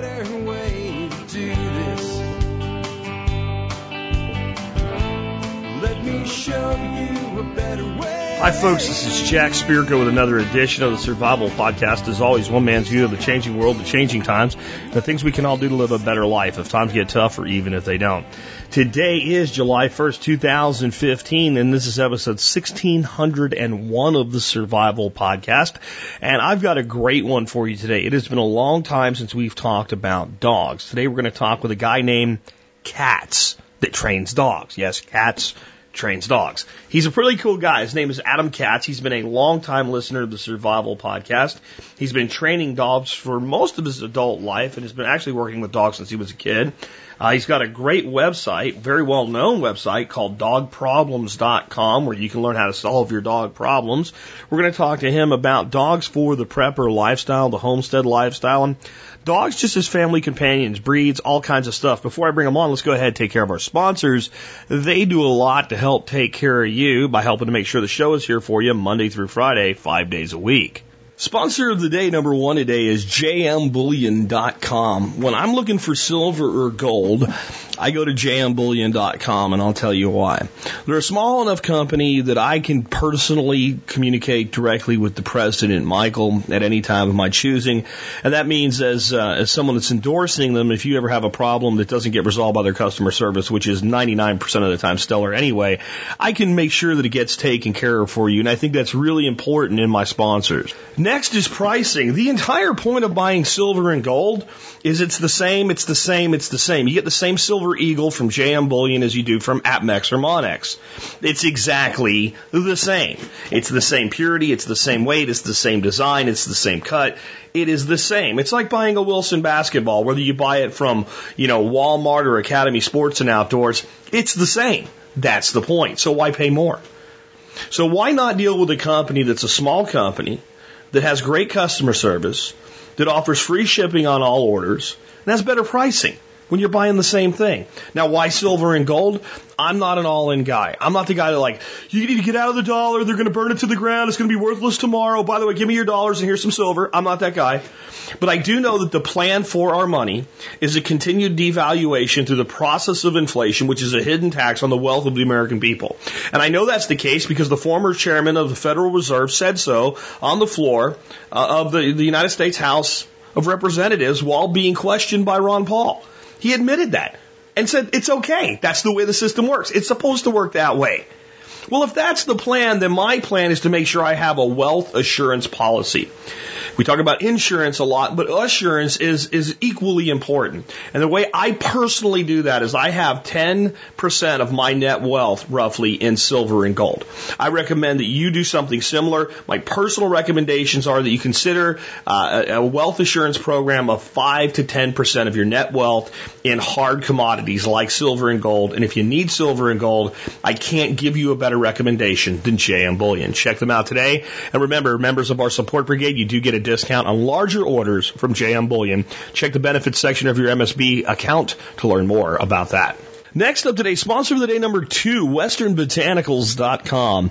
better Hi, folks. This is Jack Spirko with another edition of the Survival Podcast. As always, one man's view of the changing world, the changing times, the things we can all do to live a better life if times get tough or even if they don't. Today is July 1st, 2015, and this is episode 1601 of the Survival Podcast. And I've got a great one for you today. It has been a long time since we've talked about dogs. Today we're going to talk with a guy named Katz that trains dogs. Yes, Katz trains dogs. He's a pretty cool guy. His name is Adam Katz. He's been a long-time listener of the Survival Podcast. He's been training dogs for most of his adult life and has been actually working with dogs since he was a kid. Uh, he's got a great website, very well known website called dogproblems.com where you can learn how to solve your dog problems. We're going to talk to him about dogs for the prepper lifestyle, the homestead lifestyle, and dogs just as family companions, breeds, all kinds of stuff. Before I bring them on, let's go ahead and take care of our sponsors. They do a lot to help take care of you by helping to make sure the show is here for you Monday through Friday, five days a week. Sponsor of the day number one today is jmbullion.com. When I'm looking for silver or gold, I go to jmbullion.com and I'll tell you why. They're a small enough company that I can personally communicate directly with the president, Michael, at any time of my choosing. And that means as, uh, as someone that's endorsing them, if you ever have a problem that doesn't get resolved by their customer service, which is 99% of the time stellar anyway, I can make sure that it gets taken care of for you. And I think that's really important in my sponsors. Next is pricing. The entire point of buying silver and gold is it's the same, it's the same, it's the same. You get the same silver eagle from JM Bullion as you do from Apmex or Monex. It's exactly the same. It's the same purity, it's the same weight, it's the same design, it's the same cut. It is the same. It's like buying a Wilson basketball, whether you buy it from, you know, Walmart or Academy Sports and Outdoors, it's the same. That's the point. So why pay more? So why not deal with a company that's a small company that has great customer service, that offers free shipping on all orders, and has better pricing when you're buying the same thing. Now, why silver and gold? I'm not an all in guy. I'm not the guy that, like, you need to get out of the dollar. They're going to burn it to the ground. It's going to be worthless tomorrow. By the way, give me your dollars and here's some silver. I'm not that guy. But I do know that the plan for our money is a continued devaluation through the process of inflation, which is a hidden tax on the wealth of the American people. And I know that's the case because the former chairman of the Federal Reserve said so on the floor uh, of the, the United States House of Representatives while being questioned by Ron Paul. He admitted that and said it's okay. That's the way the system works. It's supposed to work that way. Well, if that's the plan, then my plan is to make sure I have a wealth assurance policy. We talk about insurance a lot, but assurance is, is equally important. And the way I personally do that is I have 10% of my net wealth roughly in silver and gold. I recommend that you do something similar. My personal recommendations are that you consider uh, a wealth assurance program of 5 to 10% of your net wealth in hard commodities like silver and gold. And if you need silver and gold, I can't give you a better recommendation than JM Bullion. Check them out today. And remember, members of our support brigade, you do get a discount on larger orders from JM Bullion. Check the benefits section of your MSB account to learn more about that. Next up today, sponsor of the day number two, westernbotanicals.com.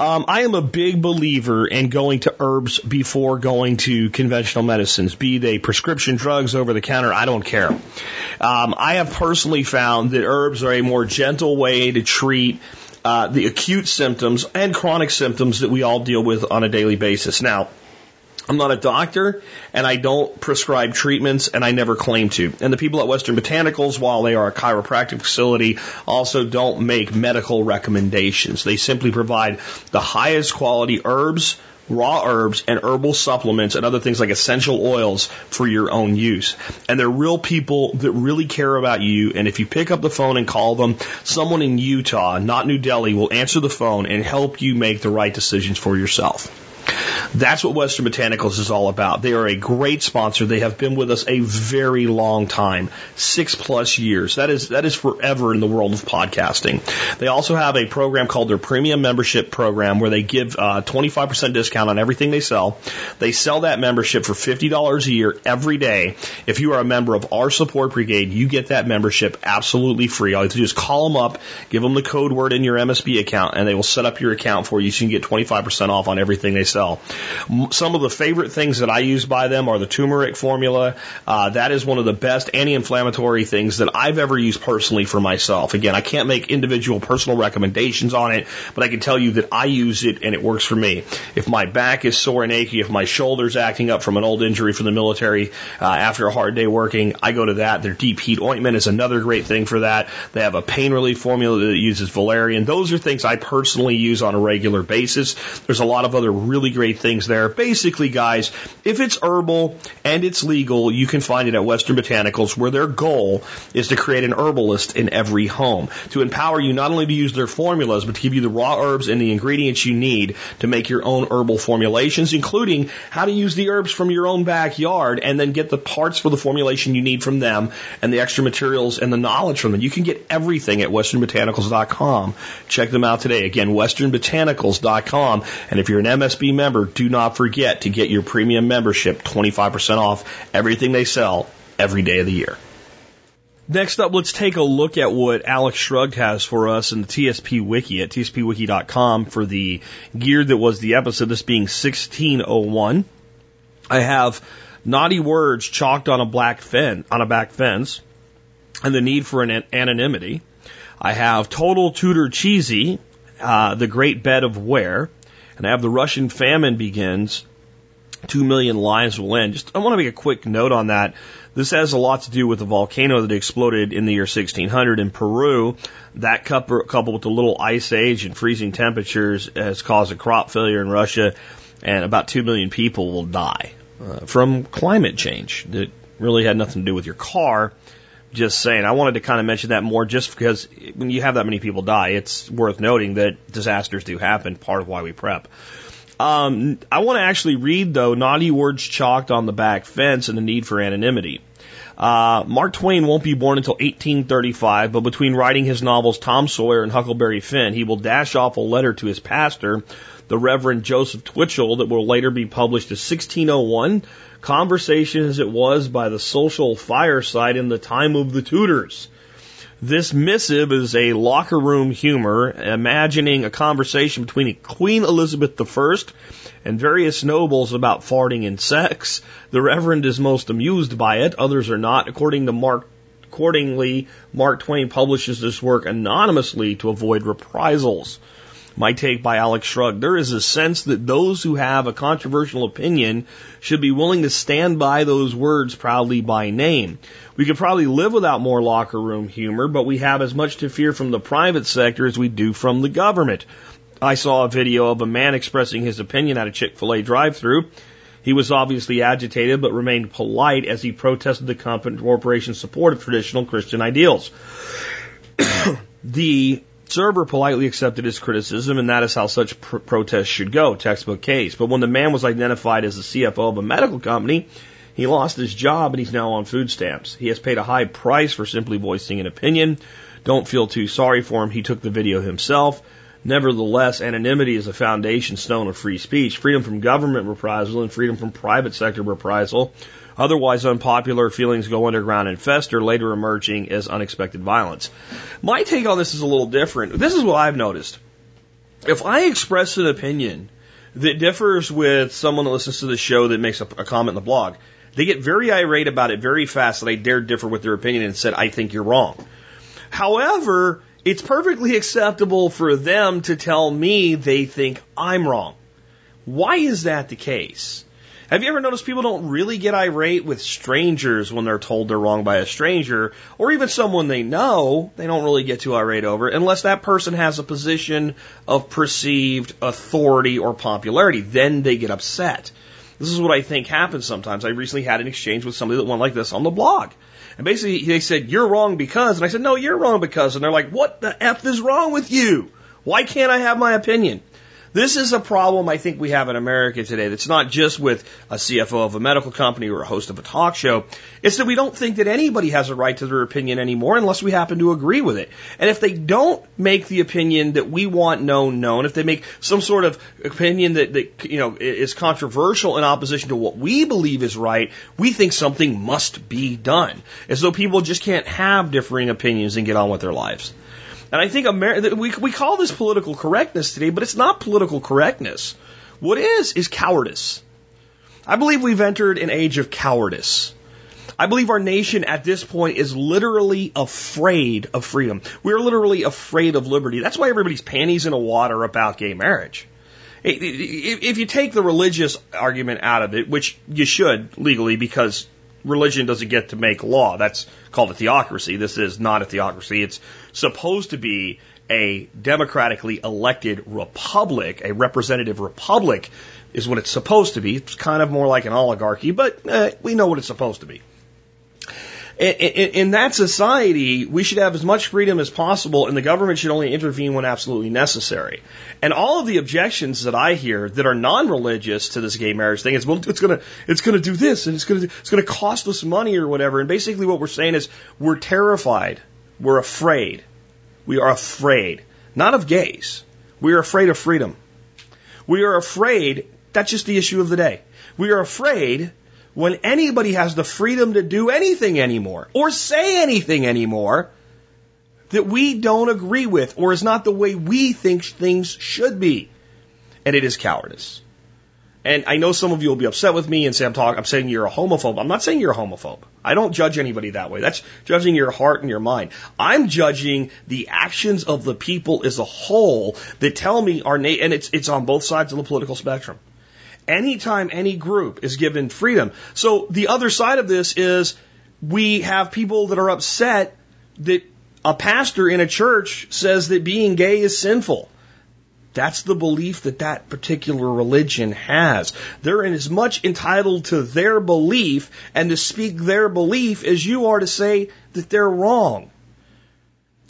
Um, I am a big believer in going to herbs before going to conventional medicines, be they prescription drugs over the counter, I don't care. Um, I have personally found that herbs are a more gentle way to treat uh, the acute symptoms and chronic symptoms that we all deal with on a daily basis. Now, I'm not a doctor and I don't prescribe treatments and I never claim to. And the people at Western Botanicals, while they are a chiropractic facility, also don't make medical recommendations. They simply provide the highest quality herbs, raw herbs, and herbal supplements and other things like essential oils for your own use. And they're real people that really care about you. And if you pick up the phone and call them, someone in Utah, not New Delhi, will answer the phone and help you make the right decisions for yourself. That's what Western Botanicals is all about. They are a great sponsor. They have been with us a very long time, six plus years. That is that is forever in the world of podcasting. They also have a program called their Premium Membership Program, where they give uh, 25% discount on everything they sell. They sell that membership for $50 a year every day. If you are a member of our support brigade, you get that membership absolutely free. All you have to do is call them up, give them the code word in your MSB account, and they will set up your account for you so you can get 25% off on everything they sell. Some of the favorite things that I use by them are the turmeric formula. Uh, that is one of the best anti-inflammatory things that I've ever used personally for myself. Again, I can't make individual personal recommendations on it, but I can tell you that I use it and it works for me. If my back is sore and achy, if my shoulder's acting up from an old injury from the military uh, after a hard day working, I go to that. Their deep heat ointment is another great thing for that. They have a pain relief formula that uses valerian. Those are things I personally use on a regular basis. There's a lot of other really great things there. Basically, guys, if it's herbal and it's legal, you can find it at Western Botanicals where their goal is to create an herbalist in every home to empower you not only to use their formulas, but to give you the raw herbs and the ingredients you need to make your own herbal formulations, including how to use the herbs from your own backyard and then get the parts for the formulation you need from them and the extra materials and the knowledge from them. You can get everything at westernbotanicals.com. Check them out today. Again, westernbotanicals.com. And if you're an MSB member, do not forget to get your premium membership 25% off everything they sell every day of the year. Next up, let's take a look at what Alex Shrugged has for us in the TSP Wiki at tspwiki.com for the gear that was the episode, this being 1601. I have naughty words chalked on a black fen, on a back fence, and the need for an anonymity. I have total Tudor cheesy, uh, the great bed of Ware, and have the Russian famine begins. Two million lives will end. Just I want to make a quick note on that. This has a lot to do with the volcano that exploded in the year 1600 in Peru. That coupled with the little ice age and freezing temperatures has caused a crop failure in Russia, and about 2 million people will die uh, from climate change that really had nothing to do with your car. Just saying, I wanted to kind of mention that more just because when you have that many people die, it's worth noting that disasters do happen, part of why we prep. Um, I want to actually read, though, naughty words chalked on the back fence and the need for anonymity. Uh, Mark Twain won't be born until 1835, but between writing his novels Tom Sawyer and Huckleberry Finn, he will dash off a letter to his pastor, the Reverend Joseph Twichell, that will later be published as 1601, Conversation as it was by the social fireside in the time of the Tudors. This missive is a locker room humor, imagining a conversation between Queen Elizabeth I and various nobles about farting and sex. The Reverend is most amused by it, others are not. According to Mark, accordingly, Mark Twain publishes this work anonymously to avoid reprisals. My take by Alex Shrug. There is a sense that those who have a controversial opinion should be willing to stand by those words proudly by name. We could probably live without more locker room humor, but we have as much to fear from the private sector as we do from the government. I saw a video of a man expressing his opinion at a Chick-fil-A drive-through. He was obviously agitated, but remained polite as he protested the corporation's support of traditional Christian ideals. the Serber politely accepted his criticism, and that is how such pr- protests should go, textbook case. But when the man was identified as the CFO of a medical company, he lost his job and he's now on food stamps. He has paid a high price for simply voicing an opinion. Don't feel too sorry for him. He took the video himself. Nevertheless, anonymity is a foundation stone of free speech, freedom from government reprisal and freedom from private sector reprisal Otherwise, unpopular feelings go underground and fester, later emerging as unexpected violence. My take on this is a little different. This is what I've noticed. If I express an opinion that differs with someone that listens to the show that makes a, a comment in the blog, they get very irate about it very fast that I dare differ with their opinion and said, I think you're wrong. However, it's perfectly acceptable for them to tell me they think I'm wrong. Why is that the case? Have you ever noticed people don't really get irate with strangers when they're told they're wrong by a stranger, or even someone they know, they don't really get too irate over unless that person has a position of perceived authority or popularity. Then they get upset. This is what I think happens sometimes. I recently had an exchange with somebody that went like this on the blog. And basically they said, you're wrong because, and I said, no, you're wrong because. And they're like, what the F is wrong with you? Why can't I have my opinion? This is a problem I think we have in America today that's not just with a CFO of a medical company or a host of a talk show. It's that we don't think that anybody has a right to their opinion anymore unless we happen to agree with it. And if they don't make the opinion that we want known known, if they make some sort of opinion that, that you know is controversial in opposition to what we believe is right, we think something must be done. As though people just can't have differing opinions and get on with their lives. And I think we, we call this political correctness today, but it's not political correctness. What is, is cowardice. I believe we've entered an age of cowardice. I believe our nation at this point is literally afraid of freedom. We're literally afraid of liberty. That's why everybody's panties in a water about gay marriage. If you take the religious argument out of it, which you should legally because religion doesn't get to make law, that's called a theocracy. This is not a theocracy. It's supposed to be a democratically elected republic, a representative republic is what it's supposed to be. It's kind of more like an oligarchy, but uh, we know what it's supposed to be. In, that society, we should have as much freedom as possible, and the government should only intervene when absolutely necessary. And all of the objections that I hear that are non-religious to this gay marriage thing is, well, it's gonna, it's gonna do this, and it's gonna, it's gonna cost us money or whatever. And basically, what we're saying is, we're terrified, we're afraid, we are afraid, not of gays, we are afraid of freedom. We are afraid. That's just the issue of the day. We are afraid when anybody has the freedom to do anything anymore or say anything anymore that we don't agree with or is not the way we think things should be. And it is cowardice. And I know some of you will be upset with me and say I'm talking I'm saying you're a homophobe. I'm not saying you're a homophobe. I don't judge anybody that way. That's judging your heart and your mind. I'm judging the actions of the people as a whole that tell me our na- and it's it's on both sides of the political spectrum anytime any group is given freedom. So the other side of this is we have people that are upset that a pastor in a church says that being gay is sinful. That's the belief that that particular religion has. They're as much entitled to their belief and to speak their belief as you are to say that they're wrong.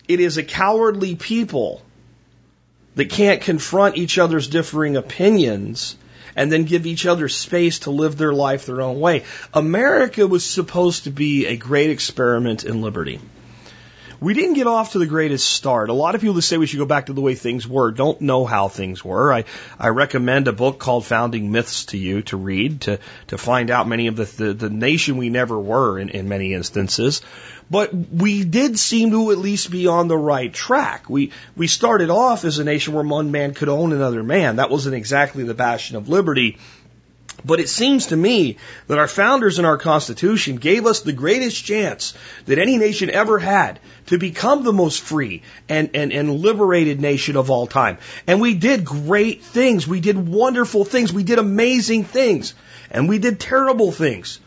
It is a cowardly people that can't confront each other's differing opinions and then give each other space to live their life their own way. America was supposed to be a great experiment in liberty. We didn't get off to the greatest start. A lot of people that say we should go back to the way things were don't know how things were. I, I recommend a book called Founding Myths to you to read to, to find out many of the, the, the nation we never were in, in many instances. But we did seem to at least be on the right track. We, we started off as a nation where one man could own another man. That wasn't exactly the bastion of liberty. But it seems to me that our founders in our Constitution gave us the greatest chance that any nation ever had to become the most free and, and, and liberated nation of all time. And we did great things. We did wonderful things. We did amazing things. And we did terrible things.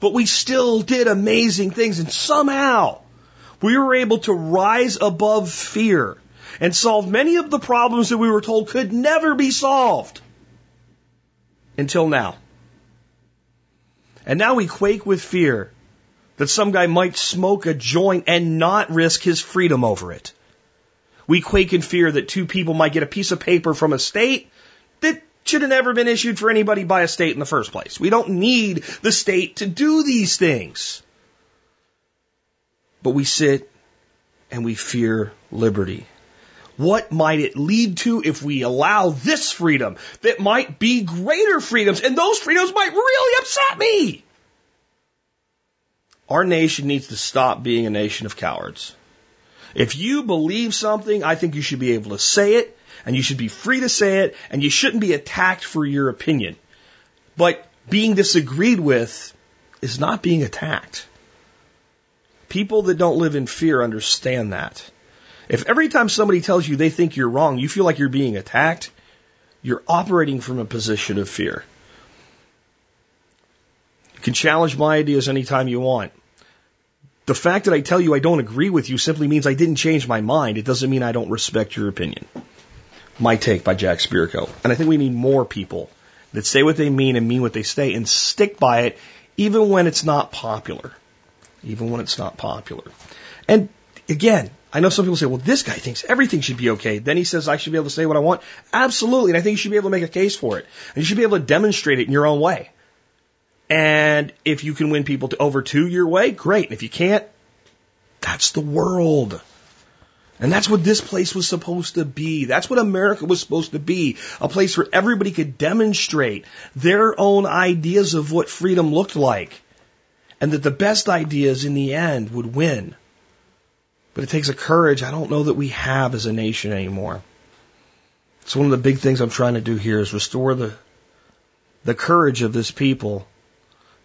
But we still did amazing things. And somehow we were able to rise above fear and solve many of the problems that we were told could never be solved until now. And now we quake with fear that some guy might smoke a joint and not risk his freedom over it. We quake in fear that two people might get a piece of paper from a state that should have never been issued for anybody by a state in the first place. We don't need the state to do these things. But we sit and we fear liberty. What might it lead to if we allow this freedom that might be greater freedoms and those freedoms might really upset me? Our nation needs to stop being a nation of cowards. If you believe something, I think you should be able to say it and you should be free to say it and you shouldn't be attacked for your opinion. But being disagreed with is not being attacked. People that don't live in fear understand that. If every time somebody tells you they think you're wrong, you feel like you're being attacked, you're operating from a position of fear. You can challenge my ideas anytime you want. The fact that I tell you I don't agree with you simply means I didn't change my mind. It doesn't mean I don't respect your opinion. My take by Jack Spirko. And I think we need more people that say what they mean and mean what they say and stick by it even when it's not popular. Even when it's not popular. And again, I know some people say, well, this guy thinks everything should be okay. Then he says I should be able to say what I want. Absolutely. And I think you should be able to make a case for it. And you should be able to demonstrate it in your own way. And if you can win people to over to your way, great. And if you can't, that's the world. And that's what this place was supposed to be. That's what America was supposed to be. A place where everybody could demonstrate their own ideas of what freedom looked like. And that the best ideas in the end would win. But it takes a courage I don't know that we have as a nation anymore. So one of the big things I'm trying to do here is restore the the courage of this people,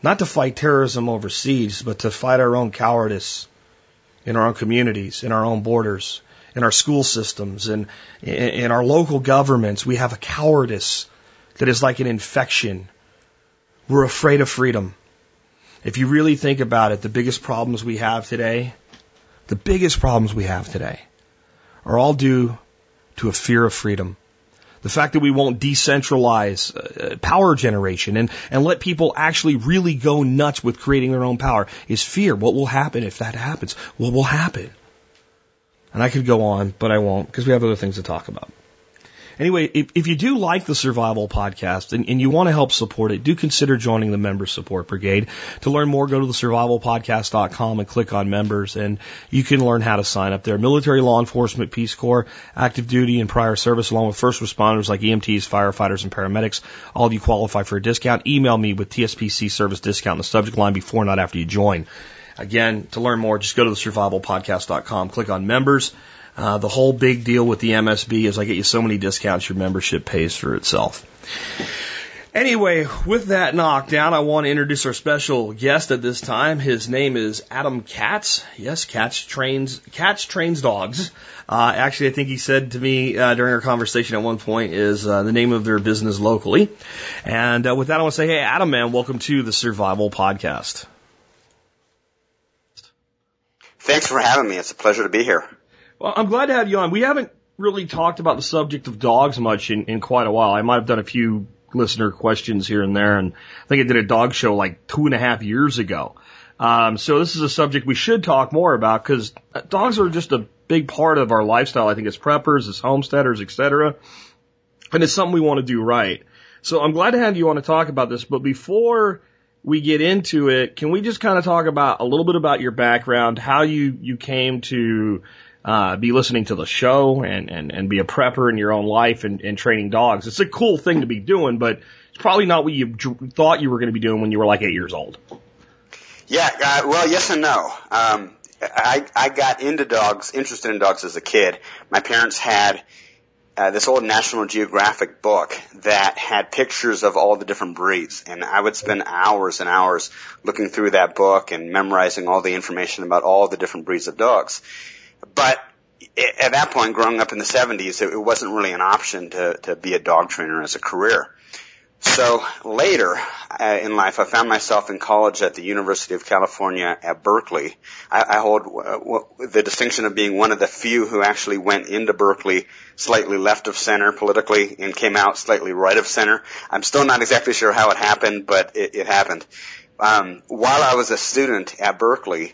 not to fight terrorism overseas, but to fight our own cowardice in our own communities, in our own borders, in our school systems, and in our local governments. We have a cowardice that is like an infection. We're afraid of freedom. If you really think about it, the biggest problems we have today, the biggest problems we have today are all due to a fear of freedom. The fact that we won't decentralize uh, power generation and, and let people actually really go nuts with creating their own power is fear. What will happen if that happens? What will happen? And I could go on, but I won't because we have other things to talk about. Anyway, if, if you do like the Survival Podcast and, and you want to help support it, do consider joining the Member Support Brigade. To learn more, go to the survivalpodcast.com and click on members, and you can learn how to sign up there. Military, law enforcement, Peace Corps, active duty, and prior service, along with first responders like EMTs, firefighters, and paramedics. All of you qualify for a discount. Email me with TSPC service discount in the subject line before, not after you join. Again, to learn more, just go to the survivalpodcast.com, click on members. Uh, the whole big deal with the MSB is I get you so many discounts, your membership pays for itself. Anyway, with that knockdown, I want to introduce our special guest at this time. His name is Adam Katz. Yes, Katz trains Katz trains dogs. Uh, actually, I think he said to me uh, during our conversation at one point is uh, the name of their business locally. And uh, with that, I want to say, hey, Adam, man, welcome to the Survival Podcast. Thanks for having me. It's a pleasure to be here. Well, I'm glad to have you on. We haven't really talked about the subject of dogs much in, in quite a while. I might have done a few listener questions here and there, and I think I did a dog show like two and a half years ago. Um, so this is a subject we should talk more about because dogs are just a big part of our lifestyle. I think as preppers, as homesteaders, etc. And it's something we want to do right. So I'm glad to have you on to talk about this. But before we get into it, can we just kind of talk about a little bit about your background, how you you came to uh, be listening to the show and, and, and be a prepper in your own life and, and training dogs. It's a cool thing to be doing, but it's probably not what you thought you were going to be doing when you were like eight years old. Yeah, uh, well, yes and no. Um, I, I got into dogs, interested in dogs as a kid. My parents had uh, this old National Geographic book that had pictures of all the different breeds, and I would spend hours and hours looking through that book and memorizing all the information about all the different breeds of dogs. But at that point, growing up in the 70s, it wasn't really an option to, to be a dog trainer as a career. So later uh, in life, I found myself in college at the University of California at Berkeley. I, I hold uh, the distinction of being one of the few who actually went into Berkeley slightly left of center politically and came out slightly right of center. I'm still not exactly sure how it happened, but it, it happened. Um, while I was a student at Berkeley,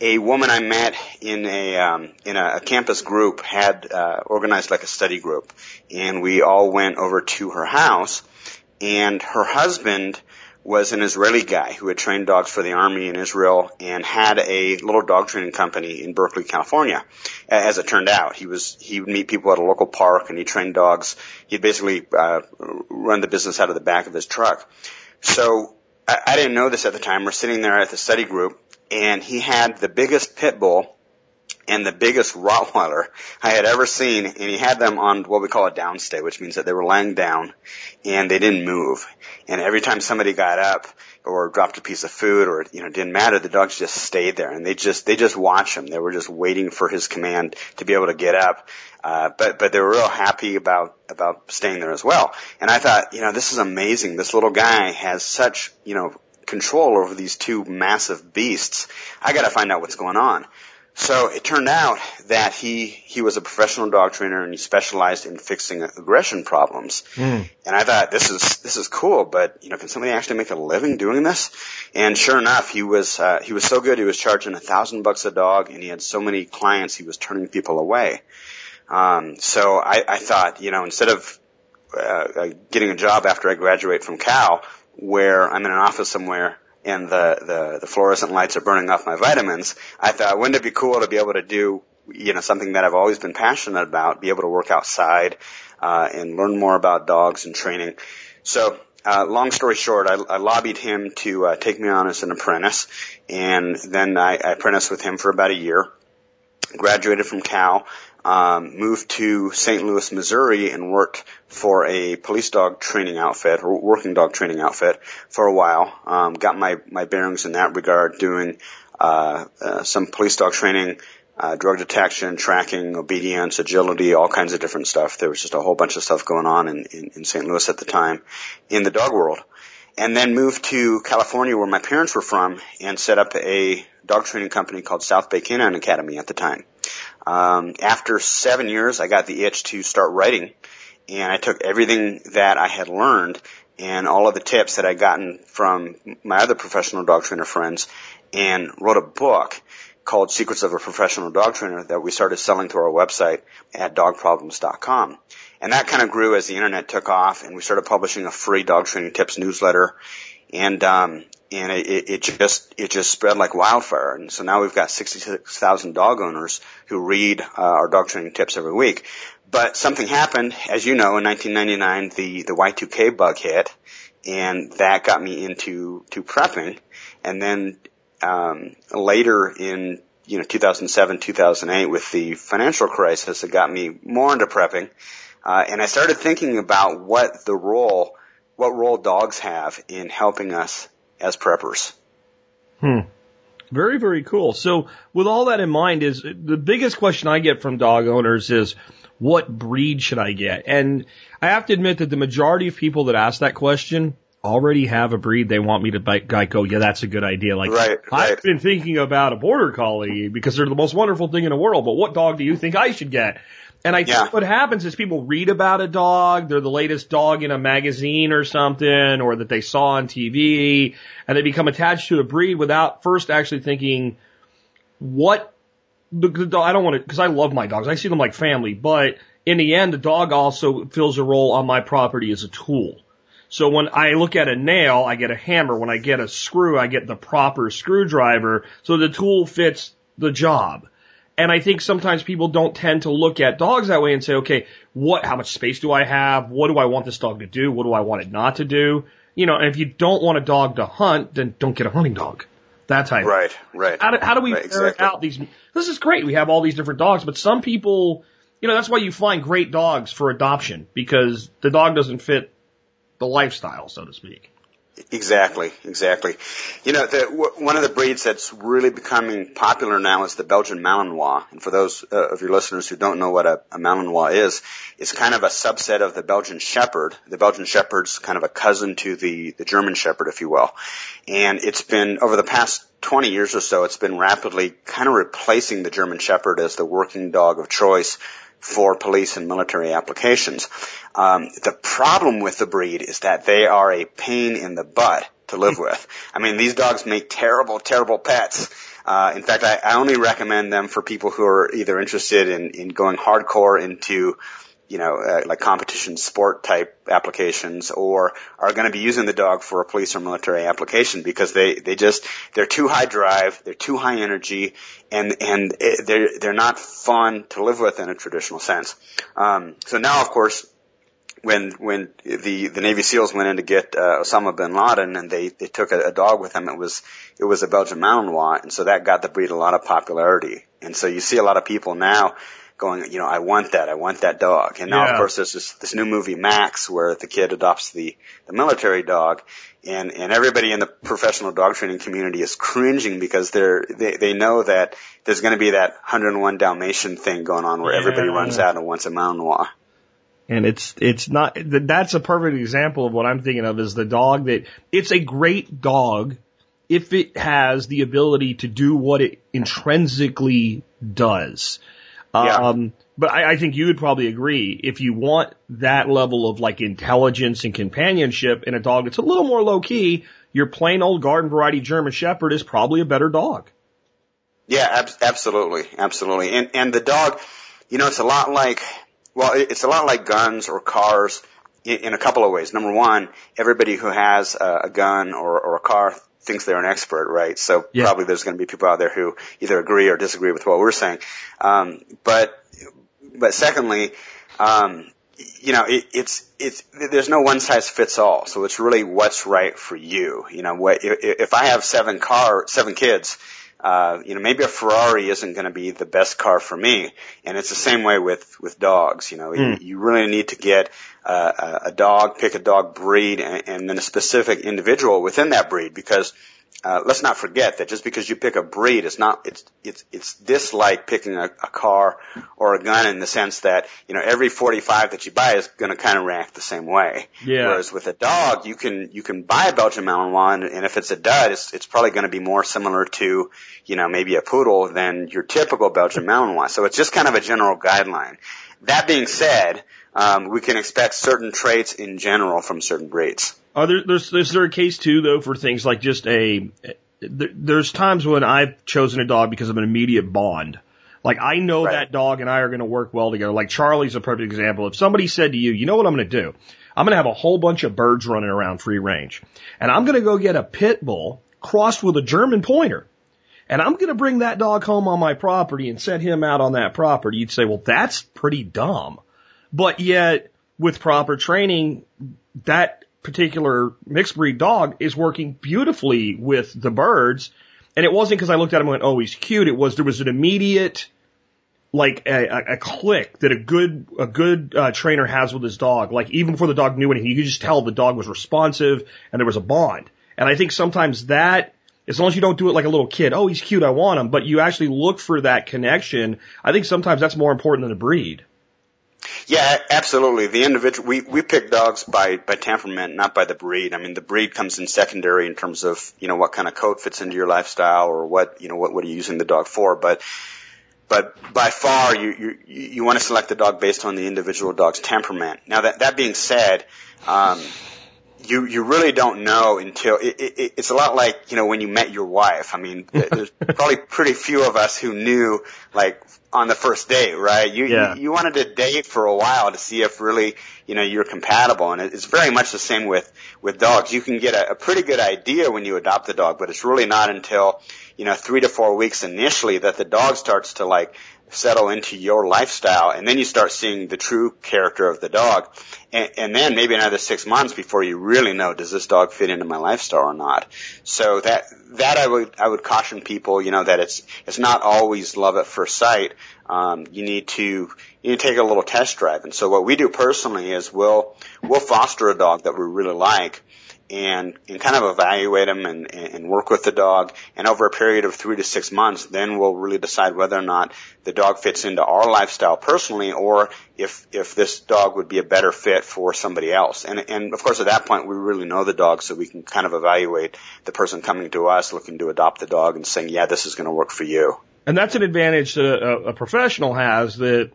a woman I met in a um, in a, a campus group had uh, organized like a study group, and we all went over to her house. And her husband was an Israeli guy who had trained dogs for the army in Israel and had a little dog training company in Berkeley, California. As it turned out, he was he would meet people at a local park and he trained dogs. He'd basically uh, run the business out of the back of his truck. So I, I didn't know this at the time. We're sitting there at the study group and he had the biggest pit bull and the biggest Rottweiler I had ever seen, and he had them on what we call a downstay, which means that they were laying down and they didn't move. And every time somebody got up or dropped a piece of food or, you know, didn't matter, the dogs just stayed there and they just, they just watched him. They were just waiting for his command to be able to get up. Uh, but, but they were real happy about, about staying there as well. And I thought, you know, this is amazing. This little guy has such, you know, control over these two massive beasts. I got to find out what's going on. So it turned out that he he was a professional dog trainer and he specialized in fixing aggression problems. Mm. And I thought this is this is cool, but you know, can somebody actually make a living doing this? And sure enough, he was uh, he was so good. He was charging a thousand bucks a dog, and he had so many clients, he was turning people away. Um, so I, I thought, you know, instead of uh, uh getting a job after I graduate from Cal, where I'm in an office somewhere and the, the, the fluorescent lights are burning off my vitamins, I thought, wouldn't it be cool to be able to do, you know, something that I've always been passionate about, be able to work outside, uh, and learn more about dogs and training. So, uh, long story short, I, I lobbied him to uh, take me on as an apprentice, and then I, I apprenticed with him for about a year. graduated from Cal, um, moved to St. Louis, Missouri, and worked for a police dog training outfit or working dog training outfit for a while. Um, got my my bearings in that regard, doing uh, uh, some police dog training, uh, drug detection, tracking, obedience, agility, all kinds of different stuff. There was just a whole bunch of stuff going on in, in, in St. Louis at the time in the dog world. And then moved to California where my parents were from and set up a dog training company called South Bay Canine Academy at the time. Um, after seven years, I got the itch to start writing, and I took everything that I had learned and all of the tips that I'd gotten from my other professional dog trainer friends and wrote a book called Secrets of a Professional Dog Trainer that we started selling through our website at dogproblems.com. And that kind of grew as the internet took off and we started publishing a free dog training tips newsletter. And, um, and it, it just it just spread like wildfire. And so now we've got 66,000 dog owners who read uh, our dog training tips every week. But something happened, as you know, in 1999, the the Y2K bug hit, and that got me into to prepping. And then um, later in you know 2007, 2008, with the financial crisis, it got me more into prepping. Uh, and I started thinking about what the role, what role dogs have in helping us as preppers. Hmm. Very, very cool. So with all that in mind is the biggest question I get from dog owners is what breed should I get? And I have to admit that the majority of people that ask that question already have a breed they want me to buy, go, yeah, that's a good idea. Like, right, I've right. been thinking about a border collie because they're the most wonderful thing in the world, but what dog do you think I should get? And I think Yeah. what happens is people read about a dog, they're the latest dog in a magazine or something, or that they saw on TV, and they become attached to a breed without first actually thinking, what the, the dog, I don't want to, because I love my dogs. I see them like family, but in the end, the dog also fills a role on my property as a tool. So when I look at a nail, I get a hammer. When I get a screw, I get the proper screwdriver. So the tool fits the job. And I think sometimes people don't tend to look at dogs that way and say, okay, what, how much space do I have? What do I want this dog to do? What do I want it not to do? You know, and if you don't want a dog to hunt, then don't get a hunting dog. That type. Right, right. How do, how do we Right, ferret exactly. out these? This is great. We have all these different dogs, but some people, you know, that's why you find great dogs for adoption because the dog doesn't fit the lifestyle, so to speak. Exactly, exactly. You know, the, w- one of the breeds that's really becoming popular now is the Belgian Malinois. And for those uh, of your listeners who don't know what a, a Malinois is, it's kind of a subset of the Belgian Shepherd. The Belgian Shepherd's kind of a cousin to the, the German Shepherd, if you will. And it's been, over the past 20 years or so, it's been rapidly kind of replacing the German Shepherd as the working dog of choice for police and military applications. Um, the problem with the breed is that they are a pain in the butt to live with. I mean, these dogs make terrible, terrible pets. Uh, in fact, I, I only recommend them for people who are either interested in, in going hardcore into, you know, uh, like competition sport type applications or are going to be using the dog for a police or military application because they, they just, they're too high drive, they're too high energy, and, and eh, they're, they're not fun to live with in a traditional sense. Um, so now, of course, when when the the Navy SEALs went in to get uh, Osama bin Laden and they they took a, a dog with them, it was it was a Belgian Malinois, and so that got the breed a lot of popularity. And so you see a lot of people now going, you know, I want that, I want that dog. And now, Yeah. of course, there's this this new movie Max where the kid adopts the the military dog, and and everybody in the professional dog training community is cringing because they're they they know that there's going to be that 101 Dalmatian thing going on where everybody runs out and wants a Malinois. And it's, it's not, th- that's a perfect example of what I'm thinking of is the dog that, it's a great dog if it has the ability to do what it intrinsically does. Yeah. Um, but I, I think you would probably agree if you want that level of like intelligence and companionship in a dog that's a little more low key, your plain old garden variety German Shepherd is probably a better dog. Yeah, ab- absolutely, absolutely. And and the dog, you know, it's a lot like well, it's a lot like guns or cars in, in a couple of ways. Number one, everybody who has a, a gun or, or a car thinks they're an expert, right? So Yeah. probably there's going to be people out there who either agree or disagree with what we're saying. Um, but but secondly, um, you know, it, it's it's there's no one size fits all. So it's really what's right for you. You know, what if, if I have seven car seven kids, uh, you know, maybe a Ferrari isn't going to be the best car for me. And it's the same way with, with dogs. You know, mm. you, you really need to get uh, a dog, pick a dog breed and, and then a specific individual within that breed because uh, let's not forget that just because you pick a breed, it's not it's it's it's this like picking a, a car or a gun in the sense that you know every 45 that you buy is going to kind of react the same way. Yeah. Whereas with a dog, you can you can buy a Belgian Malinois, and, and if it's a dud, it's it's probably going to be more similar to you know maybe a poodle than your typical Belgian Malinois. So it's just kind of a general guideline. That being said, um, we can expect certain traits in general from certain breeds. Are there, there's, there's there a case too though for things like just a, there's times when I've chosen a dog because of an immediate bond. Like I know right. that dog and I are going to work well together. Like Charlie's a perfect example. If somebody said to you, you know what I'm going to do? I'm going to have a whole bunch of birds running around free range and I'm going to go get a pit bull crossed with a German pointer. And I'm going to bring that dog home on my property and set him out on that property. You'd say, well, that's pretty dumb. But yet with proper training, that particular mixed breed dog is working beautifully with the birds. And it wasn't because I looked at him and went, oh, he's cute. It was, there was an immediate, like a, a, click that a good, a good uh, trainer has with his dog. Like even before the dog knew anything, you could just tell the dog was responsive and there was a bond. And I think sometimes that, as long as you don't do it like a little kid, oh, he's cute, I want him, but you actually look for that connection, I think sometimes that's more important than the breed. Yeah, absolutely. The individual we we pick dogs by by temperament, not by the breed. I mean, the breed comes in secondary in terms of you know what kind of coat fits into your lifestyle or what you know what what are you using the dog for, but. But by far, you, you you want to select the dog based on the individual dog's temperament. Now that that being said, um, you you really don't know until it, it, it's a lot like you know when you met your wife. I mean, there's probably pretty few of us who knew like on the first date, right? You, yeah. you you wanted to date for a while to see if really you know you're compatible, and it's very much the same with with dogs. You can get a, a pretty good idea when you adopt the dog, but it's really not until you know three to four weeks initially that the dog starts to like settle into your lifestyle and then you start seeing the true character of the dog. And, and, then maybe another six months before you really know does this dog fit into my lifestyle or not? So that that i would i would caution people you know that it's it's not always love at first sight. Um, you need to you need to take a little test drive. And so what we do personally is we'll we'll foster a dog that we really like and, and kind of evaluate them and, and work with the dog. And over a period of three to six months, then we'll really decide whether or not the dog fits into our lifestyle personally or if, if this dog would be a better fit for somebody else. And, and of course at that point we really know the dog so we can kind of evaluate the person coming to us looking to adopt the dog and saying, yeah, this is going to work for you. And that's an advantage that a, a professional has that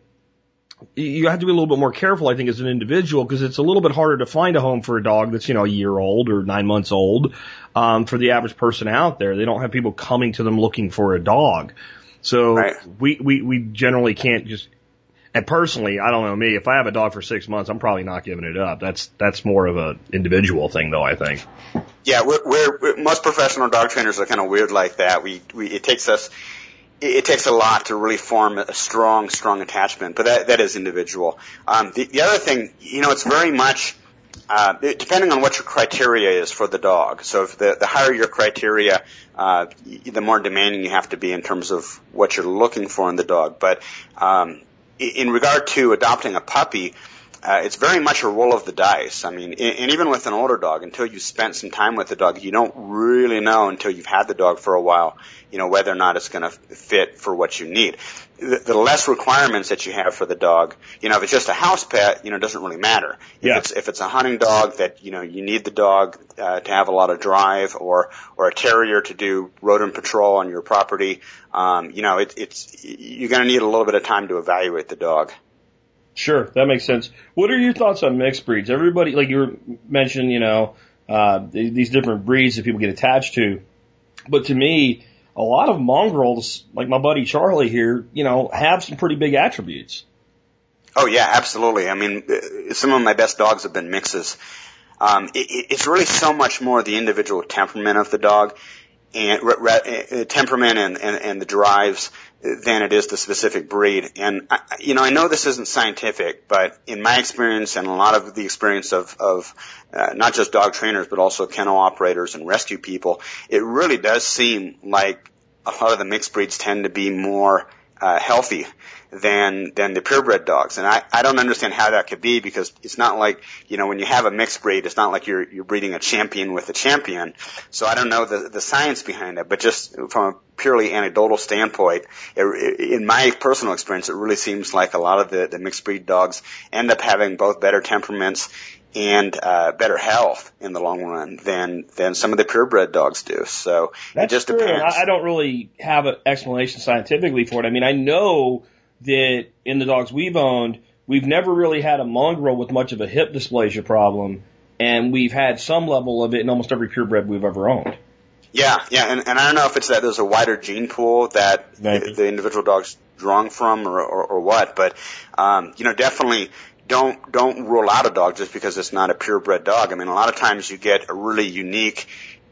you have to be a little bit more careful, I think, as an individual, because it's a little bit harder to find a home for a dog that's, you know, a year old or nine months old, um, for the average person out there. They don't have people coming to them looking for a dog. So right. we, we, we generally can't just, and personally, I don't know me, if I have a dog for six months, I'm probably not giving it up. That's, that's more of a individual thing though, I think. Yeah, we're, we're, most professional dog trainers are kind of weird like that. We, we, it takes us, it, it takes a lot to really form a strong, strong attachment, but that, that is individual. Um, the, the other thing, you know, it's very much, uh, depending on what your criteria is for the dog. So if the, the higher your criteria, uh, the more demanding you have to be in terms of what you're looking for in the dog. But, um, in regard to adopting a puppy, uh, it's very much a roll of the dice. I mean, and even with an older dog, until you've spent some time with the dog, you don't really know until you've had the dog for a while, you know, whether or not it's going to fit for what you need. The, the less requirements that you have for the dog, you know, if it's just a house pet, you know, it doesn't really matter. Yeah. If it's, if it's a hunting dog that, you know, you need the dog, uh, to have a lot of drive or, or a terrier to do rodent patrol on your property, um, you know, it, it's, you're going to need a little bit of time to evaluate the dog. Sure, that makes sense. What are your thoughts on mixed breeds? Everybody, like you mentioned, you know, uh, these different breeds that people get attached to. But to me, a lot of mongrels, like my buddy Charlie here, you know, have some pretty big attributes. Oh yeah, absolutely. I mean, uh, some of my best dogs have been mixes. Um, it, it's really so much more the individual temperament of the dog and uh, temperament and, and, and the drives than it is the specific breed. And I, you know, I know this isn't scientific, but in my experience and a lot of the experience of, of uh, not just dog trainers but also kennel operators and rescue people, it really does seem like a lot of the mixed breeds tend to be more uh, healthy than than the purebred dogs. And I, I don't understand how that could be because it's not like you know when you have a mixed breed, it's not like you're you're breeding a champion with a champion. So I don't know the the science behind it, but just from a purely anecdotal standpoint, it, in my personal experience, it really seems like a lot of the the mixed breed dogs end up having both better temperaments and uh, better health in the long run than than some of the purebred dogs do. So That's it just true. depends. I I don't really have an explanation scientifically for it. I mean, I know that in the dogs we've owned, we've never really had a mongrel with much of a hip dysplasia problem, and we've had some level of it in almost every purebred we've ever owned. Yeah, yeah, and, and I don't know if it's that there's a wider gene pool that Maybe. the, the individual dog's drawn from or, or, or what, but um, you know, definitely don't don't rule out a dog just because it's not a purebred dog. I mean, a lot of times you get a really unique,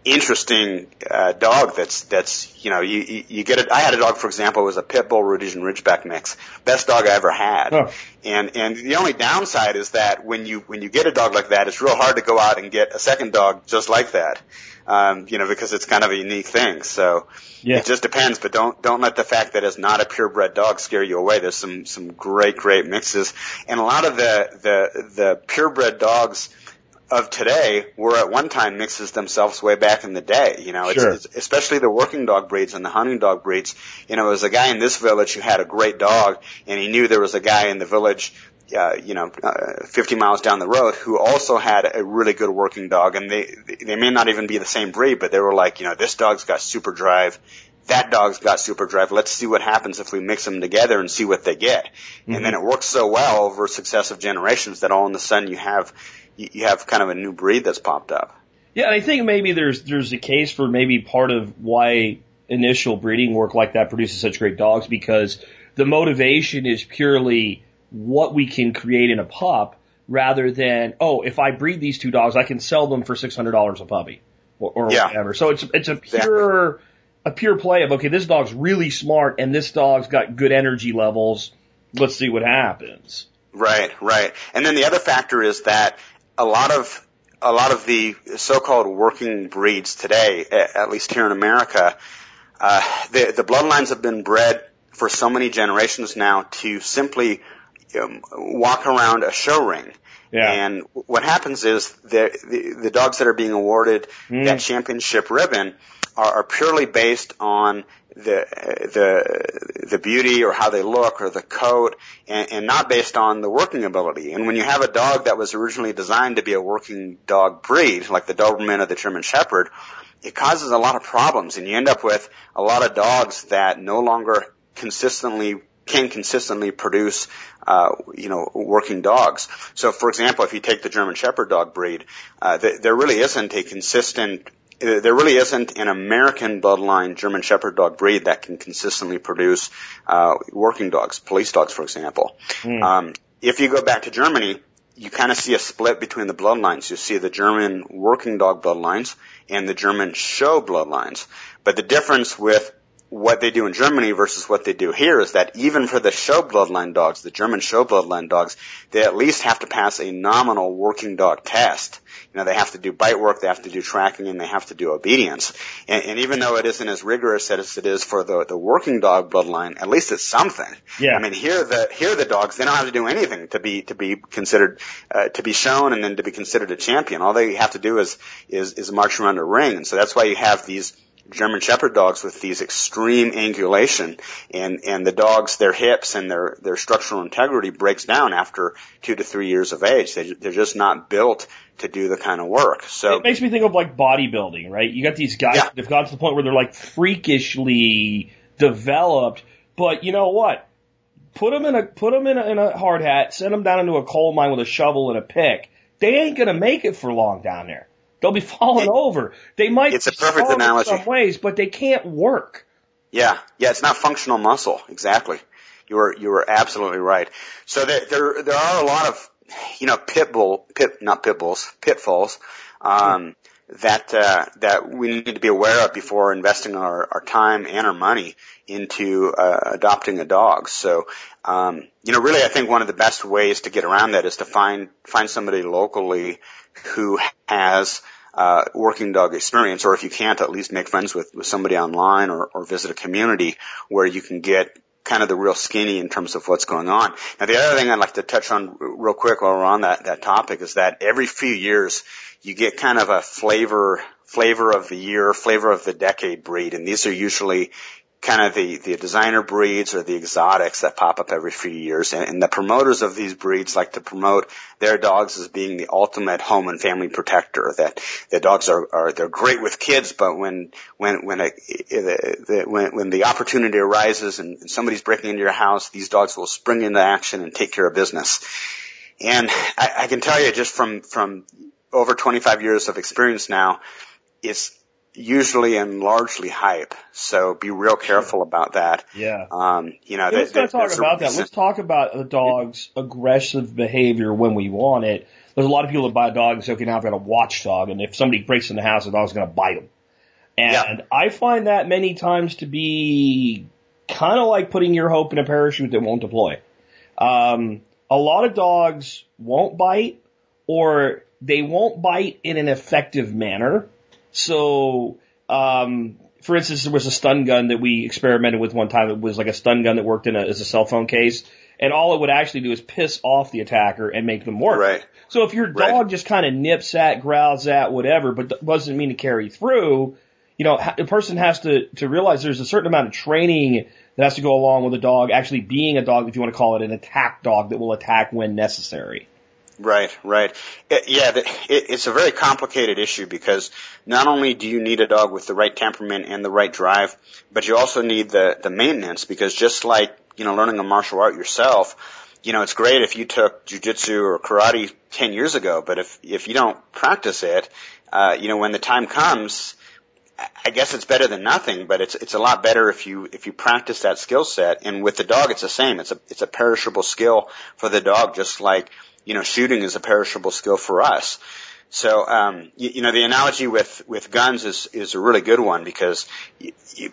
interesting uh, dog that's that's you know you you, you get it. I had a dog, for example, it was a pit bull Rhodesian Ridgeback mix, best dog I ever had. Oh. And and the only downside is that when you when you get a dog like that, it's real hard to go out and get a second dog just like that. Um, you know, because it's kind of a unique thing. So Yeah. it just depends, but don't don't let the fact that it's not a purebred dog scare you away. There's some some great great mixes, and a lot of the the the purebred dogs of today were at one time mixes themselves way back in the day. You know, Sure. it's, it's especially the working dog breeds and the hunting dog breeds. You know, there was a guy in this village who had a great dog, and he knew there was a guy in the village. Uh, you know, uh, 50 miles down the road, who also had a really good working dog, and they they may not even be the same breed, but they were like, you know, this dog's got super drive, that dog's got super drive. Let's see what happens if we mix them together and see what they get. And then it works so well over successive generations that all of a sudden you have you, have kind of a new breed that's popped up. Yeah, and I think maybe there's there's a case for maybe part of why initial breeding work like that produces such great dogs because the motivation is purely what we can create in a pup rather than oh if I breed these two dogs I can sell them for six hundred dollars a puppy or, or Yeah. whatever. So it's it's a pure a pure play of okay this dog's really smart and this dog's got good energy levels. Let's see what happens. Right, right. And then the other factor is that a lot of a lot of the so-called working breeds today, at least here in America, uh, the the bloodlines have been bred for so many generations now to simply um, walk around a show ring. Yeah. And what happens is the, the the dogs that are being awarded Mm. that championship ribbon are, are purely based on the the the beauty or how they look or the coat, and, and not based on the working ability. And when you have a dog that was originally designed to be a working dog breed, like the Doberman or the German Shepherd, it causes a lot of problems, and you end up with a lot of dogs that no longer consistently can consistently produce, uh, you know, working dogs. So, for example, if you take the German Shepherd dog breed, uh, th- there really isn't a consistent there really isn't an American bloodline German Shepherd dog breed that can consistently produce uh, working dogs, police dogs, for example. Um, if you go back to Germany, you kind of see a split between the bloodlines. You see the German working dog bloodlines and the German show bloodlines. But the difference with what they do in Germany versus what they do here is that even for the show bloodline dogs, the German show bloodline dogs, they at least have to pass a nominal working dog test. You know, they have to do bite work, they have to do tracking, and they have to do obedience. And, and even though it isn't as rigorous as it is for the, the working dog bloodline, at least it's something. Yeah. I mean, here the here the dogs they don't have to do anything to be to be considered uh, to be shown and then to be considered a champion. All they have to do is is is march around a ring, and so that's why you have these German Shepherd dogs with these extreme angulation, and and the dogs their hips and their their structural integrity breaks down after two to three years of age. They they're just not built to do the kind of work. So It makes me think of like bodybuilding, right? You got these guys Yeah. that have gotten to the point where they're like freakishly developed, but you know what? Put them in a put them in a, in a hard hat, send them down into a coal mine with a shovel and a pick. They ain't gonna make it for long down there. They'll be falling It- over. They might it's a perfect strong in some ways, but they can't work. Yeah, yeah, it's not functional muscle. Exactly. You were you were absolutely right. So there there there are a lot of you know pit bull pit not pit bulls pitfalls um, that uh, that we need to be aware of before investing our, our time and our money into uh, adopting a dog. So um, you know really I think one of the best ways to get around that is to find find somebody locally who has uh, working dog experience, or if you can't, at least make friends with, with somebody online or, or visit a community where you can get kind of the real skinny in terms of what's going on. Now, the other thing I'd like to touch on real quick while we're on that, that topic is that every few years you get kind of a flavor, flavor of the year, flavor of the decade breed, and these are usually kind of the, the designer breeds or the exotics that pop up every few years. And, and, the promoters of these breeds like to promote their dogs as being the ultimate home and family protector. That the dogs are, are they're great with kids, but when when when a, eh, the, the, when when the opportunity arises and, and somebody's breaking into your house, these dogs will spring into action and take care of business. And I, I can tell you just from from over 25 years of experience now, it's usually and largely hype. So be real careful about that. Yeah. Um, you know, yeah, let's talk about that. Let's talk about the dog's aggressive behavior when we want it. There's a lot of people that buy a dog and say, okay, now I've got a watchdog, and if somebody breaks in the house, the dog's going to bite them. And yeah. I find that many times to be kind of like putting your hope in a parachute that won't deploy. Um, a lot of dogs won't bite, or they won't bite in an effective manner so, um, for instance, there was a stun gun that we experimented with one time. It was like a stun gun that worked in a, as a cell phone case. And all it would actually do is piss off the attacker and make them work. Right. So if your dog right. just kind of nips at, growls at, whatever, but doesn't mean to carry through, you know, the person has to, to realize there's a certain amount of training that has to go along with a dog actually being a dog, if you want to call it an attack dog that will attack when necessary. Right, right. It, yeah, the, it, it's a very complicated issue because not only do you need a dog with the right temperament and the right drive, but you also need the, the maintenance because just like, you know, learning a martial art yourself, you know, it's great if you took jujitsu or karate 10 years ago, but if, if you don't practice it, uh, you know, when the time comes, I guess it's better than nothing, but it's it's a lot better if you if you practice that skill set. And with the dog, it's the same. It's a it's a perishable skill for the dog, just like you know, shooting is a perishable skill for us. So, um, you, you know, the analogy with, with guns is, is a really good one because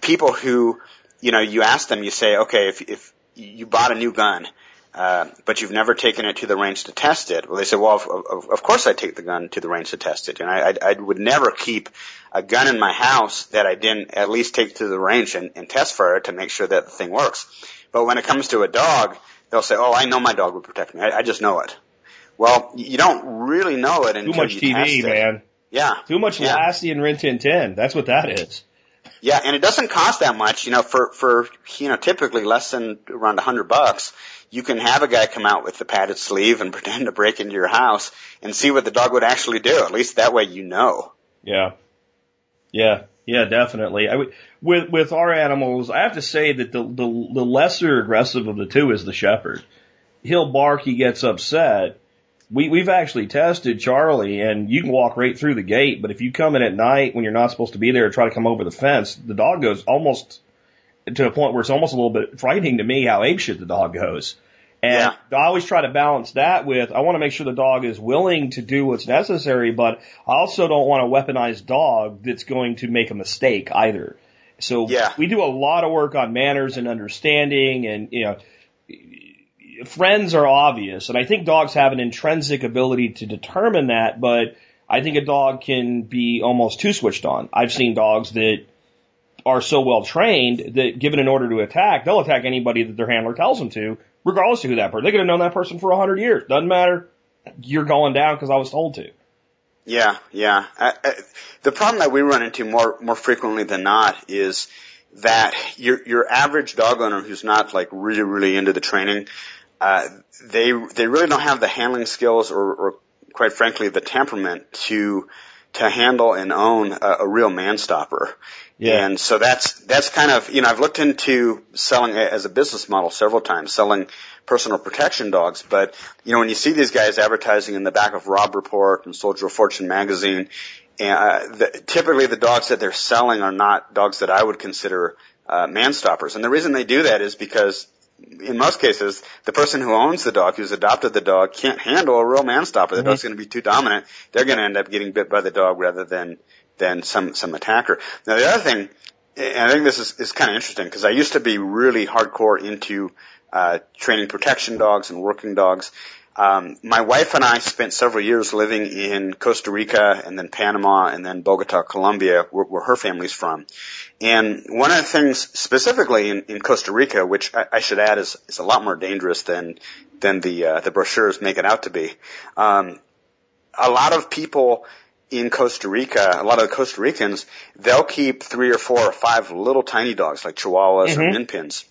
people who, you know, you ask them, you say, okay, if, if you bought a new gun, uh, but you've never taken it to the range to test it. Well, they say, well, of, of, of course I take the gun to the range to test it. And I, I, I would never keep a gun in my house that I didn't at least take to the range and, and test for it to make sure that the thing works. But when it comes to a dog, they'll say, oh, I know my dog would protect me. I, I just know it. Well, you don't really know it until Too much you TV, test it. man. Yeah. Too much yeah. Lassie and Rin Tin Tin. That's what that is. Yeah, and it doesn't cost that much, you know, for, for, you know, typically less than around a hundred bucks. You can have a guy come out with the padded sleeve and pretend to break into your house and see what the dog would actually do. At least that way you know. Yeah. Yeah. Yeah, definitely. I would, with, with our animals, I have to say that the, the, the lesser aggressive of the two is the shepherd. He'll bark, he gets upset, we, we've actually tested Charlie and you can walk right through the gate, but if you come in at night when you're not supposed to be there try to come over the fence, the dog goes almost to a point where it's almost a little bit frightening to me how apeshit the dog goes. And yeah. I always try to balance that with, I want to make sure the dog is willing to do what's necessary, but I also don't want a weaponized dog that's going to make a mistake either. So yeah. we do a lot of work on manners and understanding and, you know, friends are obvious, and I think dogs have an intrinsic ability to determine that, but I think a dog can be almost too switched on. I've seen dogs that are so well trained that given an order to attack, they'll attack anybody that their handler tells them to, regardless of who that person. They could have known that person for a hundred years. Doesn't matter. You're going down because I was told to. Yeah, yeah. I, I, the problem that we run into more more frequently than not is that your your average dog owner who's not like really really into the training uh, they they really don't have the handling skills or, or quite frankly the temperament to to handle and own a, a real man stopper. Yeah. And so that's that's kind of you know I've looked into selling as a business model several times, selling personal protection dogs. But you know when you see these guys advertising in the back of Robb Report and Soldier of Fortune magazine, and uh, the, typically the dogs that they're selling are not dogs that I would consider uh, man stoppers. And the reason they do that is because in most cases, the person who owns the dog, who's adopted the dog, can't handle a real man stopper. The mm-hmm. dog's going to be too dominant. They're going to end up getting bit by the dog rather than than some some attacker. Now the other thing, and I think this is is kind of interesting because I used to be really hardcore into uh, training protection dogs and working dogs. Um, my wife and I spent several years living in Costa Rica and then Panama and then Bogota, Colombia, where, where her family's from. And one of the things specifically in, in Costa Rica, which I, I should add is, is a lot more dangerous than than the uh, the brochures make it out to be. Um, a lot of people in Costa Rica, a lot of the Costa Ricans, they'll keep three or four or five little tiny dogs like Chihuahuas mm-hmm. or Min Pins,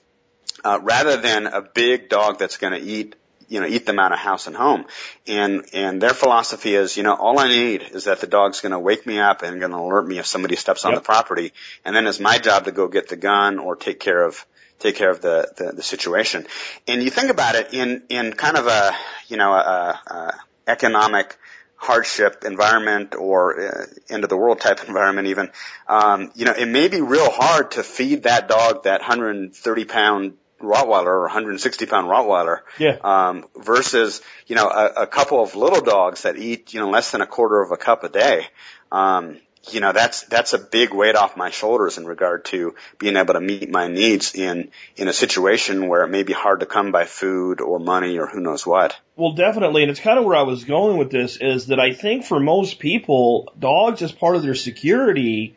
uh, rather than a big dog that's going to eat you know, eat them out of house and home. And, and their philosophy is, you know, all I need is that the dog's going to wake me up and going to alert me if somebody steps on yep. the property. And then it's my job to go get the gun or take care of, take care of the, the, the situation. And you think about it in, in kind of a, you know, a, a economic, hardship environment or uh, end of the world type environment even, um, you know, it may be real hard to feed that dog that 130 pound Rottweiler or 160 pound Rottweiler. Yeah. Um, versus, you know, a, a couple of little dogs that eat, you know, less than a quarter of a cup a day. Um, you know, that's, that's a big weight off my shoulders in regard to being able to meet my needs in, in a situation where it may be hard to come by food or money or who knows what. Well, definitely. And it's kind of where I was going with this is that I think for most people, dogs as part of their security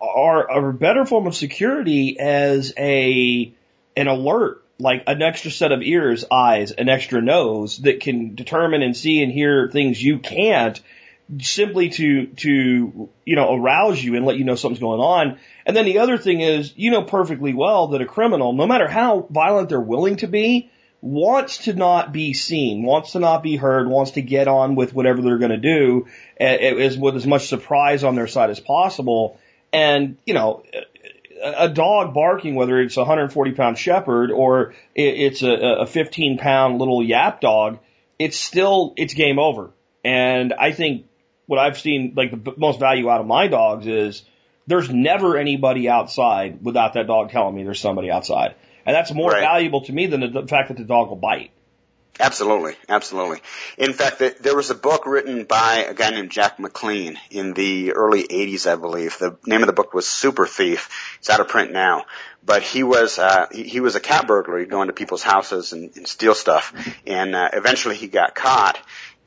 are, are a better form of security as a, an alert, like an extra set of ears, eyes, an extra nose that can determine and see and hear things you can't simply to, to, you know, arouse you and let you know something's going on. And then the other thing is, you know perfectly well that a criminal, no matter how violent they're willing to be, wants to not be seen, wants to not be heard, wants to get on with whatever they're going to do eh, eh, as with as much surprise on their side as possible. And, you know, a dog barking, whether it's a 140 pound shepherd or it's a, a 15 pound little yap dog, it's still, it's game over. And I think what I've seen, like the most value out of my dogs is there's never anybody outside without that dog telling me there's somebody outside. And that's more right. valuable to me than the, the fact that the dog will bite. Absolutely, absolutely. In fact, there was a book written by a guy named Jack McLean in the early 80s, I believe. The name of the book was Super Thief. It's out of print now. But he was, uh, he, was a cat burglar. He'd go into people's houses and, and steal stuff. And, uh, eventually he got caught.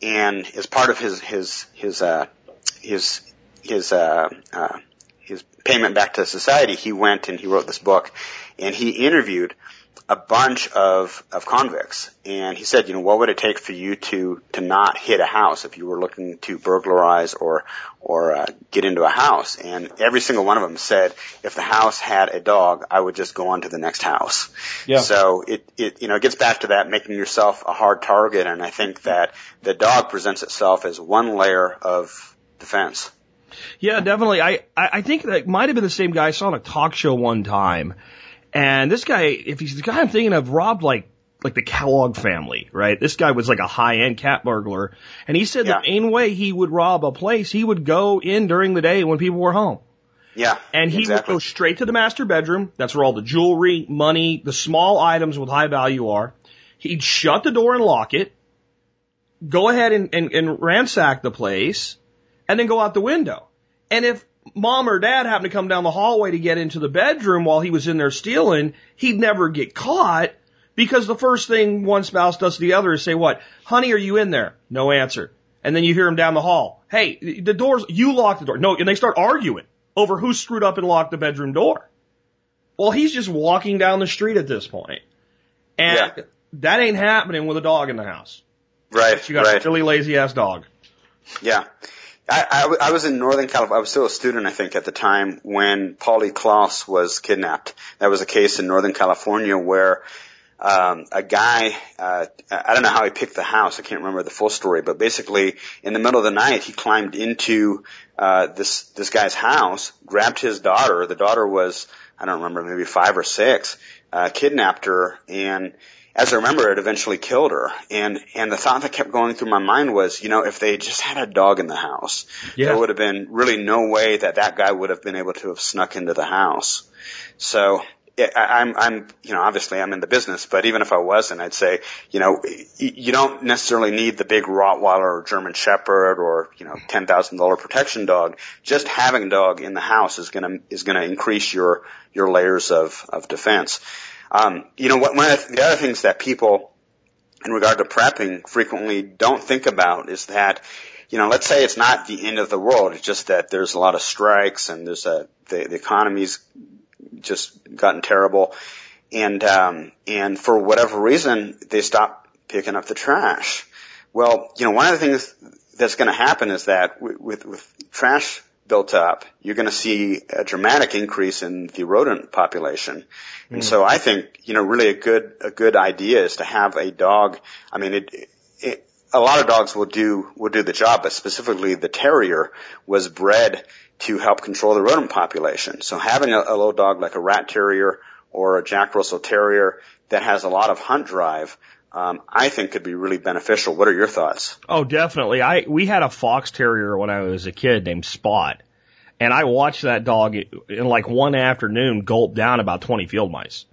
And as part of his, his, his, uh, his, his, uh, uh, his payment back to society, he went and he wrote this book. And he interviewed a bunch of, of convicts. And he said, you know, what would it take for you to, to not hit a house if you were looking to burglarize or, or uh, get into a house? And every single one of them said, if the house had a dog, I would just go on to the next house. Yeah. So it, it, you know, it gets back to that making yourself a hard target. And I think that the dog presents itself as one layer of defense. Yeah, definitely. I, I think that might have been the same guy I saw on a talk show one time and this guy, if he's the guy I'm thinking of, robbed like like the Kellogg family, right? This guy was like a high end cat burglar, and he said yeah. the main way he would rob a place, he would go in during the day when people were home. Yeah. And he exactly. would go straight to the master bedroom. That's where all the jewelry, money, the small items with high value are. He'd shut the door and lock it, go ahead and, and, and ransack the place, and then go out the window. And if mom or dad happened to come down the hallway to get into the bedroom while he was in there stealing, he'd never get caught because the first thing one spouse does to the other is say, what? Honey, are you in there? No answer. And then you hear him down the hall. Hey, the doors, you locked the door. No, and they start arguing over who screwed up and locked the bedroom door. Well, he's just walking down the street at this point. And yeah. that ain't happening with a dog in the house. Right. You got right. a really lazy ass dog. Yeah. I, I, I was in Northern California. I was still a student, I think, at the time when Polly Klaas was kidnapped. That was a case in Northern California where um, a guy, uh, I don't know how he picked the house. I can't remember the full story, but basically, in the middle of the night, he climbed into uh, this this guy's house, grabbed his daughter. The daughter was, I don't remember, maybe five or six. Uh, kidnapped her and as I remember, it eventually killed her. And, and the thought that kept going through my mind was, you know, if they just had a dog in the house, yeah. there would have been really no way that that guy would have been able to have snuck into the house. So, i I'm, I'm, you know, obviously I'm in the business, but even if I wasn't, I'd say, you know, you don't necessarily need the big Rottweiler or German Shepherd or, you know, $10,000 protection dog. Just having a dog in the house is gonna, is gonna increase your, your layers of, of defense. Um, you know, one of the other things that people in regard to prepping frequently don't think about is that, you know, let's say it's not the end of the world. It's just that there's a lot of strikes and there's a, the, the economy's just gotten terrible. And, um, and for whatever reason, they stop picking up the trash. Well, you know, one of the things that's going to happen is that with, with, with trash built up, you're going to see a dramatic increase in the rodent population. And so I think, you know, really a good, a good idea is to have a dog. I mean, it, it, a lot of dogs will do, will do the job, but specifically the terrier was bred to help control the rodent population. So having a, a little dog like a rat terrier or a Jack Russell terrier that has a lot of hunt drive, um, I think could be really beneficial. What are your thoughts? Oh, definitely. I we had a fox terrier when I was a kid named Spot, and I watched that dog in like one afternoon gulp down about twenty field mice.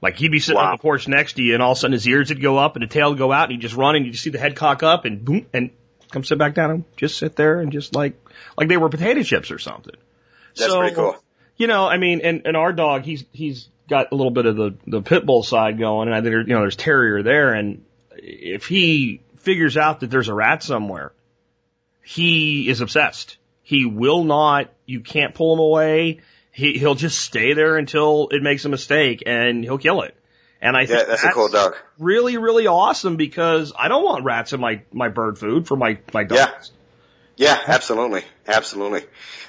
Like he'd be sitting Wow. on the porch next to you, and all of a sudden his ears would go up and the tail would go out, and he'd just run, and you just see the head cock up, and boom, and come sit back down and just sit there and just like like they were potato chips or something. That's So, pretty cool. You know, I mean, and, and our dog, he's, he's got a little bit of the, the pit bull side going and I think, there- you know, there's terrier there. And if he figures out that there's a rat somewhere, he is obsessed. He will not, you can't pull him away. He, he'll just stay there until it makes a mistake and he'll kill it. And I think Yeah, that's a cool dog. really, really awesome because I don't want rats in my, my bird food for my, my dogs. Yeah. Yeah, absolutely, absolutely.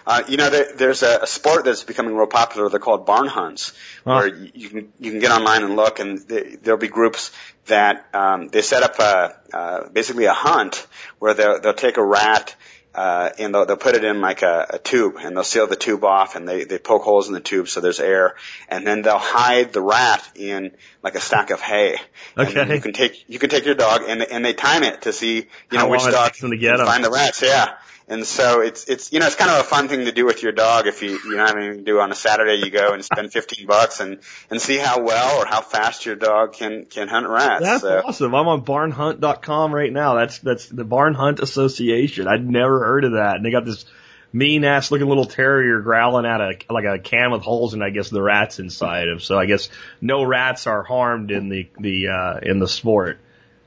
Uh, you know, there, there's a, a sport that's becoming real popular. They're called barn hunts, Huh. where you, you can you can get online and look, and th there'll be groups that um, they set up a, uh, basically a hunt where they'll they'll take a rat. Uh, and they'll, they'll put it in like a, a tube and they'll seal the tube off and they, they poke holes in the tube so there's air and then they'll hide the rat in like a stack of hay. And Okay. you can take, you can take your dog and, and they time it to see, you How know, which dog them can find the rats. Yeah. And so it's, it's, you know, it's kind of a fun thing to do with your dog if you, you know, I mean, do on a Saturday, you go and spend 15 bucks and, and see how well or how fast your dog can, can hunt rats. That's so, awesome. I'm on barnhunt.com right now. That's that's the Barn Hunt Association. I'd never heard of that. And they got this mean ass looking little terrier growling at a like a can with holes and I guess the rats inside of. So I guess no rats are harmed in the the uh in the sport.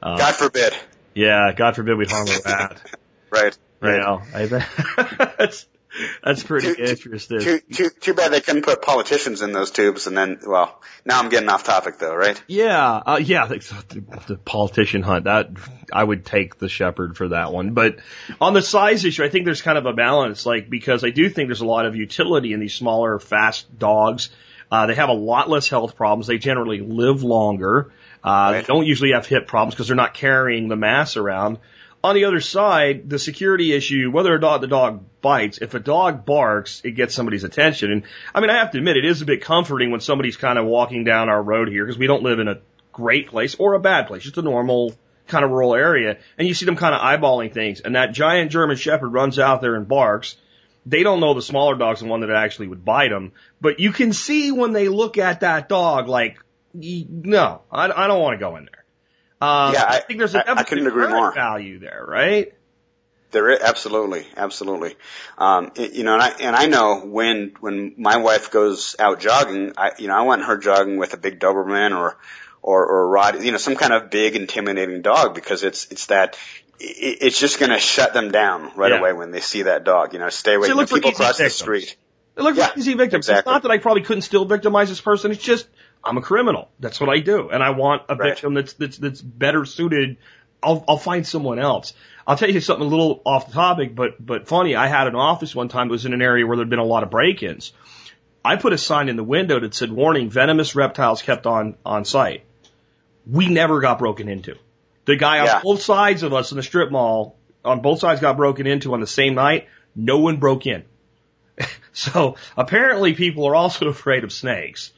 Uh, God forbid. yeah, God forbid we harm a rat. Right. You Right. know, I think that's that's pretty Too- too- interesting. Too, too, too bad they couldn't put politicians in those tubes and then, well, now I'm getting off topic though, right? Yeah, uh, yeah, the, the politician hunt. That I would take the shepherd for that one. But on the size issue, I think there's kind of a balance, like because I do think there's a lot of utility in these smaller, fast dogs. Uh, they have a lot less health problems. They generally live longer. Uh, They don't usually have hip problems because they're not carrying the mass around. On the other side, the security issue, whether or not the dog bites, if a dog barks, it gets somebody's attention. And I mean, I have to admit, it is a bit comforting when somebody's kind of walking down our road here because we don't live in a great place or a bad place, just a normal kind of rural area. And you see them kind of eyeballing things. And that giant German Shepherd runs out there and barks. They don't know the smaller dog's the one that actually would bite them. But you can see when they look at that dog, like, no, I, I don't want to go in there. Um, Yeah, I, I- think there's a I- I couldn't agree more. value there, right? There is, absolutely, absolutely. Um, it- you know, and I, and I know when, when my wife goes out jogging, I, you know, I want her jogging with a big Doberman or, or, or a Rod, you know, some kind of big intimidating dog because it's, it's that, it, it's just going to shut them down right Yeah. away when they see that dog, you know, stay away So from look for people across the street. They look Yeah, like easy victims. It's not that I probably couldn't still victimize this person. It's just I'm a criminal. That's what I do, and I want a Right. victim that's that's that's better suited. I'll I'll find someone else. I'll tell you something a little off the topic, but but funny. I had an office one time. It was in an area where there'd been a lot of break-ins. I put a sign in the window that said, "Warning: Venomous reptiles kept on on site." We never got broken into. The guy Yeah. on both sides of us in the strip mall, on both sides, got broken into on the same night. No one broke in. So apparently people are also afraid of snakes.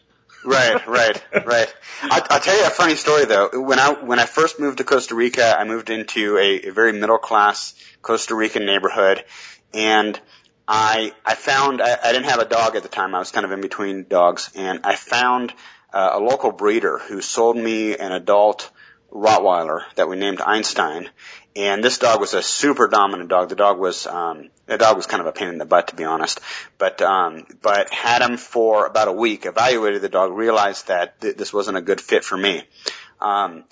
Right, right, right. I, I'll tell you a funny story though. When I when I first moved to Costa Rica, I moved into a, a very middle class Costa Rican neighborhood, and I I found I, I didn't have a dog at the time. I was kind of in between dogs, and I found uh, a local breeder who sold me an adult Rottweiler that we named Einstein. And this dog was a super dominant dog. The dog was, um, the dog was kind of a pain in the butt, to be honest. But, um, but had him for about a week, evaluated the dog, realized that th- this wasn't a good fit for me. Um,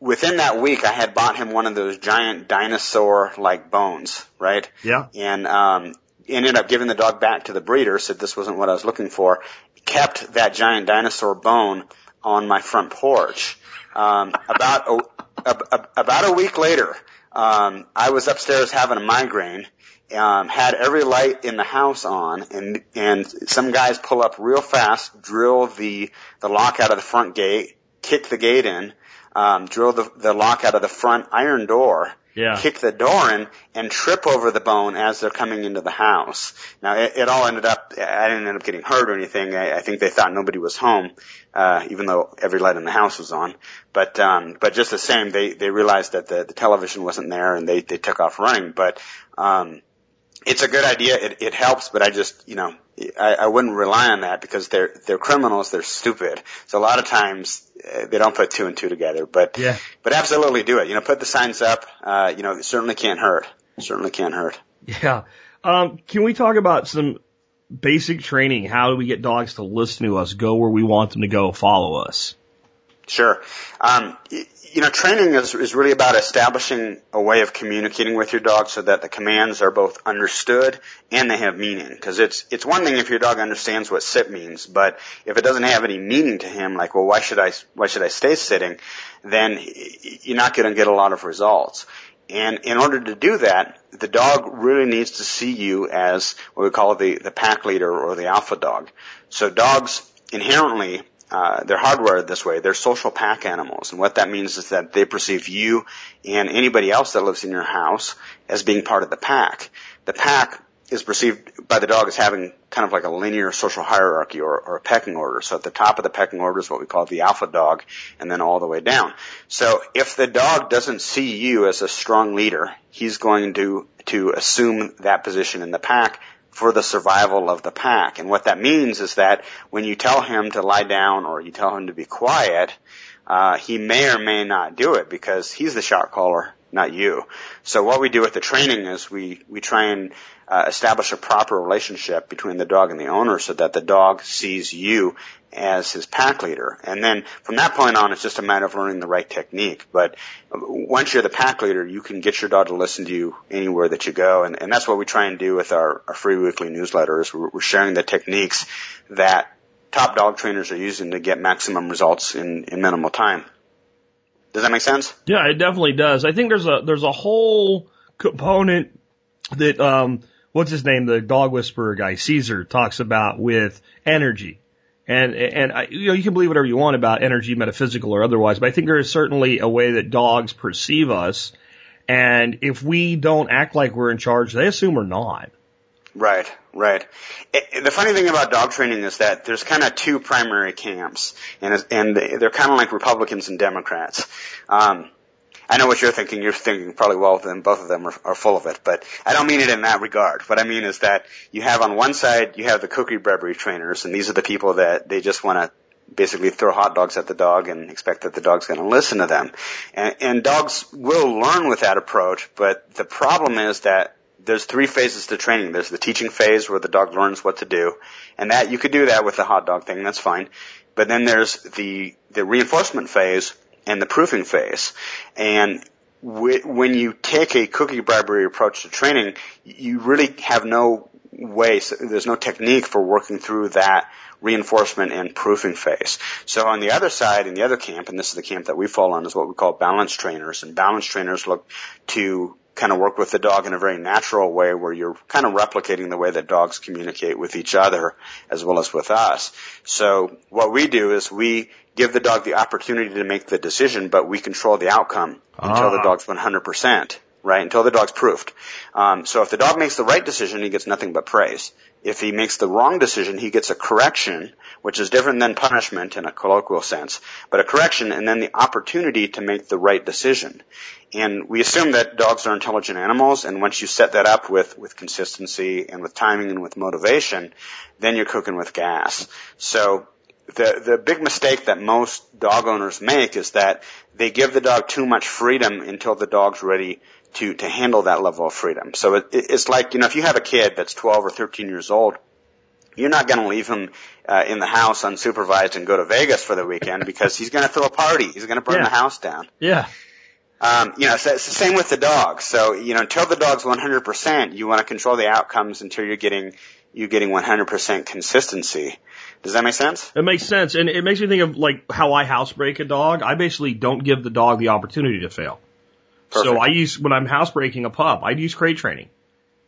within that week, I had bought him one of those giant dinosaur-like bones, right? Yeah. And um, ended up giving the dog back to the breeder. Said this wasn't what I was looking for. Kept that giant dinosaur bone on my front porch. Um, about a, about a week later, um, I was upstairs having a migraine. Um, had every light in the house on, and and some guys pull up real fast, drill the the lock out of the front gate, kick the gate in, um, drill the, the lock out of the front iron door, Yeah. kick the door in, and trip over the bone as they're coming into the house. Now, it, it all ended up, I didn't end up getting hurt or anything. I, I think they thought nobody was home, uh, even though every light in the house was on. But, um, but just the same, they, they realized that the, the television wasn't there and they, they took off running. But, um, it's a good idea. It, it helps, but I just, you know, I, I wouldn't rely on that because they're they're criminals. They're stupid. So a lot of times uh, they don't put two and two together. But Yeah. but absolutely do it. You know, put the signs up. Uh, you know, it certainly can't hurt. Certainly can't hurt. Yeah. Um, can we talk about some basic training? How do we get dogs to listen to us, go where we want them to go, follow us? Sure. Um, you know, training is, is really about establishing a way of communicating with your dog so that the commands are both understood and they have meaning. Because it's it's one thing if your dog understands what sit means, but if it doesn't have any meaning to him, like, well, why should I why should I stay sitting? Then you're not going to get a lot of results. And in order to do that, the dog really needs to see you as what we call the, the pack leader or the alpha dog. So dogs inherently, uh, they're hardwired this way. They're social pack animals. And what that means is that they perceive you and anybody else that lives in your house as being part of the pack. The pack is perceived by the dog as having kind of like a linear social hierarchy or, or a pecking order. So at the top of the pecking order is what we call the alpha dog and then all the way down. So if the dog doesn't see you as a strong leader, he's going to, to assume that position in the pack for the survival of the pack. And what that means is that when you tell him to lie down or you tell him to be quiet, uh, he may or may not do it because he's the shot caller, not you. So what we do with the training is we, we try and uh, establish a proper relationship between the dog and the owner so that the dog sees you as his pack leader. And then from that point on, it's just a matter of learning the right technique. But once you're the pack leader, you can get your dog to listen to you anywhere that you go. And, and that's what we try and do with our, our free weekly newsletters. We're, we're sharing the techniques that top dog trainers are using to get maximum results in, in minimal time. Does that make sense? Yeah, it definitely does. I think there's a there's a whole component that um what's his name, the dog whisperer guy, Cesar talks about with energy. And and I, you know you can believe whatever you want about energy, metaphysical or otherwise, but I think there is certainly a way that dogs perceive us, and if we don't act like we're in charge, they assume we're not. Right, right. It, the funny thing about dog training is that there's kind of two primary camps, and and they're kind of like Republicans and Democrats. Um, I know what you're thinking. You're thinking probably well, then both of them are, are full of it. But I don't mean it in that regard. What I mean is that you have on one side you have the cookie bribery trainers, and these are the people that they just want to basically throw hot dogs at the dog and expect that the dog's going to listen to them. And, and dogs will learn with that approach, but the problem is that there's three phases to training. There's the teaching phase where the dog learns what to do, and that you could do that with the hot dog thing. That's fine. But then there's the the reinforcement phase and the proofing phase. And wh- when you take a cookie bribery approach to training, you really have no way. There's no technique for working through that reinforcement and proofing phase. So on the other side, in the other camp, and this is the camp that we fall on, is what we call balance trainers. And balance trainers look to kind of work with the dog in a very natural way where you're kind of replicating the way that dogs communicate with each other as well as with us. So what we do is we give the dog the opportunity to make the decision, but we control the outcome until the Ah. dog's 100%, right? Until the dog's proofed. Um, so if the dog makes the right decision, he gets nothing but praise. If he makes the wrong decision, he gets a correction, which is different than punishment in a colloquial sense, but a correction and then the opportunity to make the right decision. And we assume that dogs are intelligent animals, and once you set that up with, with consistency and with timing and with motivation, then you're cooking with gas. So the, the big mistake that most dog owners make is that they give the dog too much freedom until the dog's ready to, to handle that level of freedom. So it, it- it's like, you know, if you have a kid that's 12 or 13 years old, you're not going to leave him uh, in the house unsupervised and go to Vegas for the weekend because he's going to throw a party. He's going to burn Yeah. the house down. Yeah. Um, you know, so it's the same with the dog. So, you know, until the dog's 100%, you want to control the outcomes until you're getting, you're getting 100% consistency. Does that make sense? It makes sense. And it makes me think of like how I housebreak a dog. I basically don't give the dog the opportunity to fail. So I use, when I'm housebreaking a pup, I use crate training.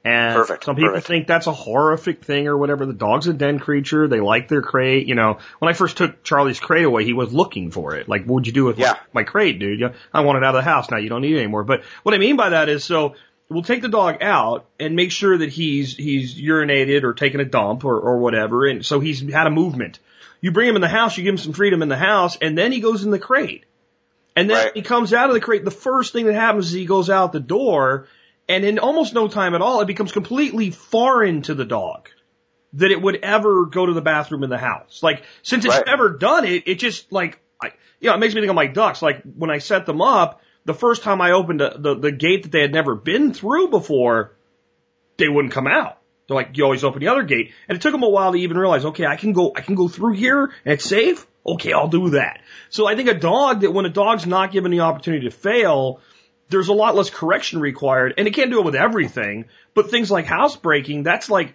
And Perfect, some people perfect. think that's a horrific thing or whatever. The dog's a den creature. They like their crate. You know, when I first took Charlie's crate away, he was looking for it. Like, what'd you do with Yeah. my, my crate, dude? Know, I want it out of the house now. You don't need it anymore. But what I mean by that is so we'll take the dog out and make sure that he's, he's urinated or taken a dump or, or whatever. And so he's had a movement. You bring him in the house, you give him some freedom in the house, and then he goes in the crate. And then Right. he comes out of the crate. The first thing that happens is he goes out the door, and in almost no time at all, it becomes completely foreign to the dog that it would ever go to the bathroom in the house. Like, since it's Right. never done it, it just like, I, you know, it makes me think of my ducks. Like, when I set them up, the first time I opened the, the, the gate that they had never been through before, they wouldn't come out. They're like, you always open the other gate. And it took them a while to even realize, okay, I can go, I can go through here and it's safe. Okay, I'll do that. So I think a dog that when a dog's not given the opportunity to fail, there's a lot less correction required. And it can't do it with everything, but things like housebreaking, that's like,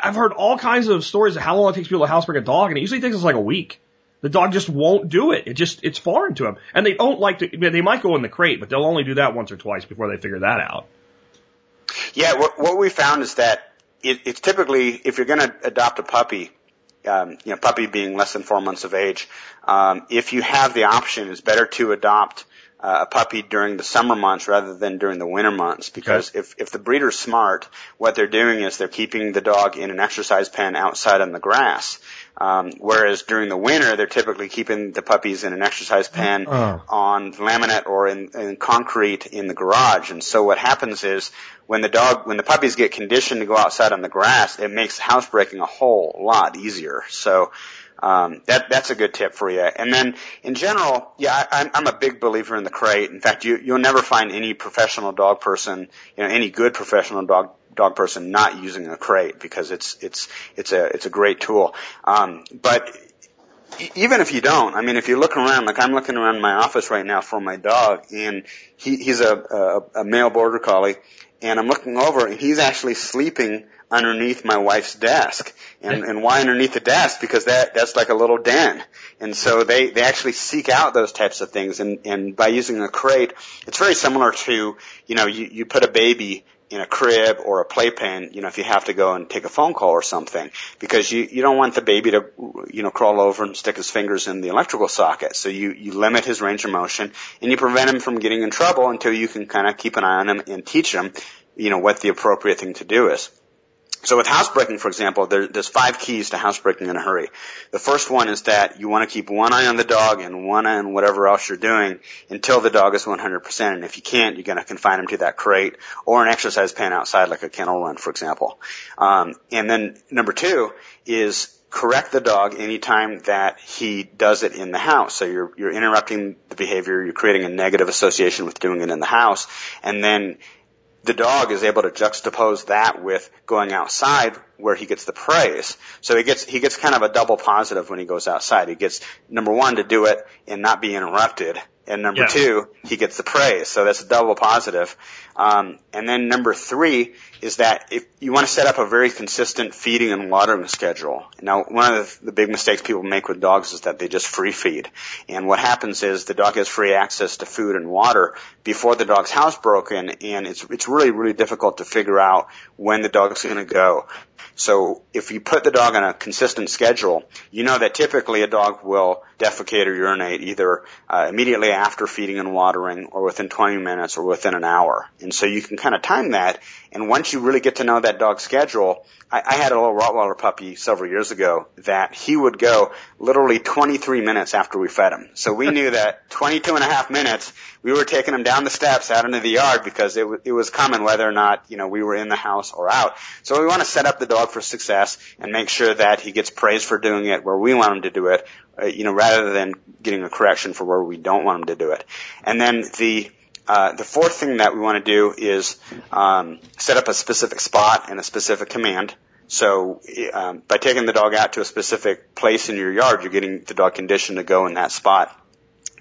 I've heard all kinds of stories of how long it takes people to housebreak a dog, and it usually takes us like a week. The dog just won't do it. It just, it's foreign to them. And they don't like to, they might go in the crate, but they'll only do that once or twice before they figure that out. Yeah, what we found is that it, it's typically if you're going to adopt a puppy, um, you know, puppy being less than four months of age, um, if you have the option, it's better to adopt uh, a puppy during the summer months rather than during the winter months because if if the breeder's smart, what they're doing is they're keeping the dog in an exercise pen outside on the grass. Um, whereas during the winter, they're typically keeping the puppies in an exercise pen Oh. on laminate or in, in concrete in the garage. And so what happens is when the dog, when the puppies get conditioned to go outside on the grass, it makes housebreaking a whole lot easier. So, um, that, that's a good tip for you. And then in general, yeah, I, I'm, a big believer in the crate. In fact, you, you'll never find any professional dog person, you know, any good professional dog dog person not using a crate because it's it's it's a it's a great tool. Um, but even if you don't, I mean, if you look around, like I'm looking around my office right now for my dog, and he, he's a, a, a male border collie, and I'm looking over, and he's actually sleeping underneath my wife's desk. And, and why underneath the desk? Because that, that's like a little den. And so they, they actually seek out those types of things. And, and by using a crate, it's very similar to, you know, you, you put a baby in a crib or a playpen, you know, if you have to go and take a phone call or something, because you, you don't want the baby to, you know, crawl over and stick his fingers in the electrical socket. So you, you limit his range of motion and you prevent him from getting in trouble until you can kind of keep an eye on him and teach him, you know, what the appropriate thing to do is. So with housebreaking, for example, there, there's five keys to housebreaking in a hurry. The first one is that you want to keep one eye on the dog and one eye on whatever else you're doing until the dog is 100%. And if you can't, you're going to confine him to that crate or an exercise pen outside, like a kennel run, for example. Um, and then number two is correct the dog anytime that he does it in the house. So you're you're interrupting the behavior, you're creating a negative association with doing it in the house, and then the dog is able to juxtapose that with going outside where he gets the praise. So he gets he gets kind of a double positive when he goes outside. He gets number one to do it and not be interrupted, and number Yeah. two he gets the praise. So that's a double positive. Um, and then number three is that if you want to set up a very consistent feeding and watering schedule. Now, one of the, big mistakes people make with dogs is that they just free feed. And what happens is the dog has free access to food and water before the dog's housebroken, and it's it's really really difficult to figure out when the dog's going to go. So if you put the dog on a consistent schedule, you know that typically a dog will defecate or urinate either uh, immediately after feeding and watering or within 20 minutes or within an hour. And so you can kind of time that. And once you really get to know that dog's schedule, I, I had a little Rottweiler puppy several years ago that he would go literally 23 minutes after we fed him. So we knew that 22 and a half minutes, we were taking him down the steps out into the yard because it, w- it was common whether or not, you know, we were in the house or out. So we want to set up the dog for success and make sure that he gets praise for doing it where we want him to do it, uh, you know, rather than getting a correction for where we don't want him to do it. And then the, uh, the fourth thing that we want to do is um, set up a specific spot and a specific command So um, by taking the dog out to a specific place in your yard, you're getting the dog conditioned to go in that spot.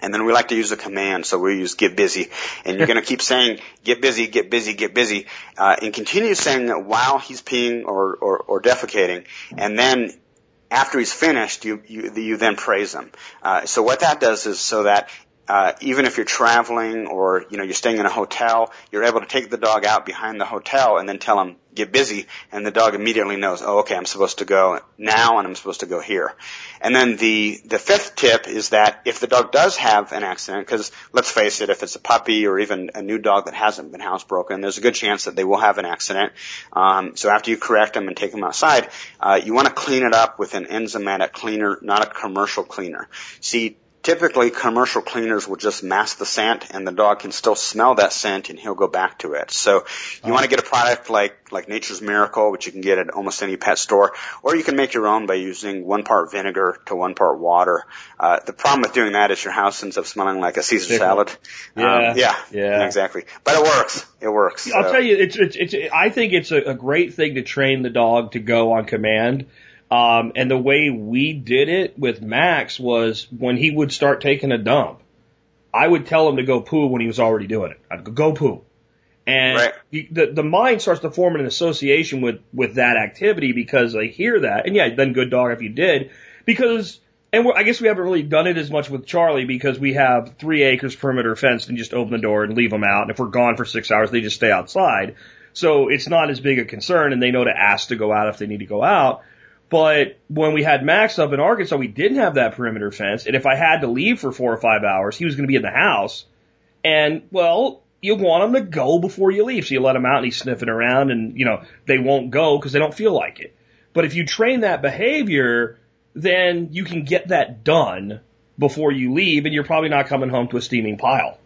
And then we like to use a command, so we use get busy. And you're going to keep saying get busy, get busy, get busy, uh, and continue saying that while he's peeing or, or, or defecating. And then after he's finished, you, you, you then praise him. Uh, so what that does is so that uh, even if you're traveling or you know you're staying in a hotel, you're able to take the dog out behind the hotel and then tell him get busy, and the dog immediately knows, oh, okay, I'm supposed to go now and I'm supposed to go here. And then the the fifth tip is that if the dog does have an accident, because let's face it, if it's a puppy or even a new dog that hasn't been housebroken, there's a good chance that they will have an accident. Um, so after you correct them and take them outside, uh, you want to clean it up with an enzymatic cleaner, not a commercial cleaner. See Typically, commercial cleaners will just mask the scent, and the dog can still smell that scent, and he'll go back to it. So, you want to get a product like like Nature's Miracle, which you can get at almost any pet store, or you can make your own by using one part vinegar to one part water. Uh, the problem with doing that is your house ends up smelling like a Caesar salad. Yeah, um, yeah, yeah, exactly. But it works. It works. I'll so. tell you, it's it's it's. I think it's a, a great thing to train the dog to go on command um, and the way we did it with Max was when he would start taking a dump, I would tell him to go poo when he was already doing it. I'd go, go poo. And right. he, the, the mind starts to form an association with, with that activity because they hear that. And yeah, then good dog if you did. Because, and I guess we haven't really done it as much with Charlie because we have three acres perimeter fenced and just open the door and leave them out. And if we're gone for six hours, they just stay outside. So it's not as big a concern and they know to ask to go out if they need to go out. But when we had Max up in Arkansas, we didn't have that perimeter fence. And if I had to leave for four or five hours, he was going to be in the house. And well, you want him to go before you leave. So you let him out and he's sniffing around and, you know, they won't go because they don't feel like it. But if you train that behavior, then you can get that done before you leave and you're probably not coming home to a steaming pile.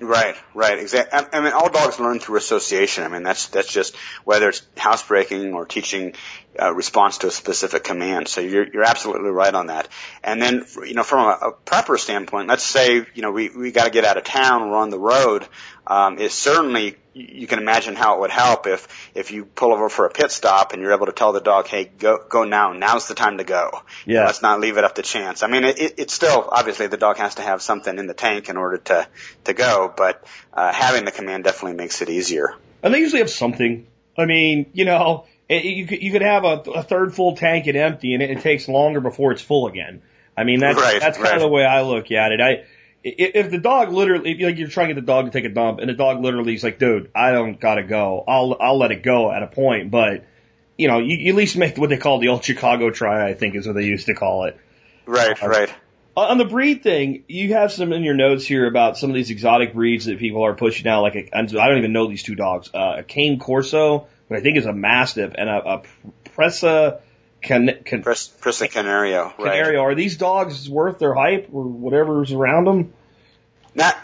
Right, right, exactly. I, I mean, all dogs learn through association. I mean, that's that's just whether it's housebreaking or teaching uh, response to a specific command. So you're you're absolutely right on that. And then, you know, from a, a prepper standpoint, let's say you know we we got to get out of town, we're on the road. Um, it certainly you can imagine how it would help if if you pull over for a pit stop and you're able to tell the dog, hey, go go now. Now's the time to go. Yeah. Let's not leave it up to chance. I mean, it, it, it's still obviously the dog has to have something in the tank in order to to go, but uh, having the command definitely makes it easier. And they usually have something. I mean, you know, it, you could you could have a, a third full tank and empty, and it, it takes longer before it's full again. I mean, that's right, that's kind of the way I look at it. I if the dog literally, if like you're trying to get the dog to take a dump, and the dog literally is like, "Dude, I don't gotta go. I'll I'll let it go at a point." But you know, you, you at least make what they call the old Chicago try. I think is what they used to call it. Right, uh, right. On the breed thing, you have some in your notes here about some of these exotic breeds that people are pushing out. Like a, I don't even know these two dogs. Uh, a Cane Corso, what I think is a Mastiff, and a, a Presa Can, can, Presa Canario. Canario. Right. Are these dogs worth their hype or whatever's around them? Not,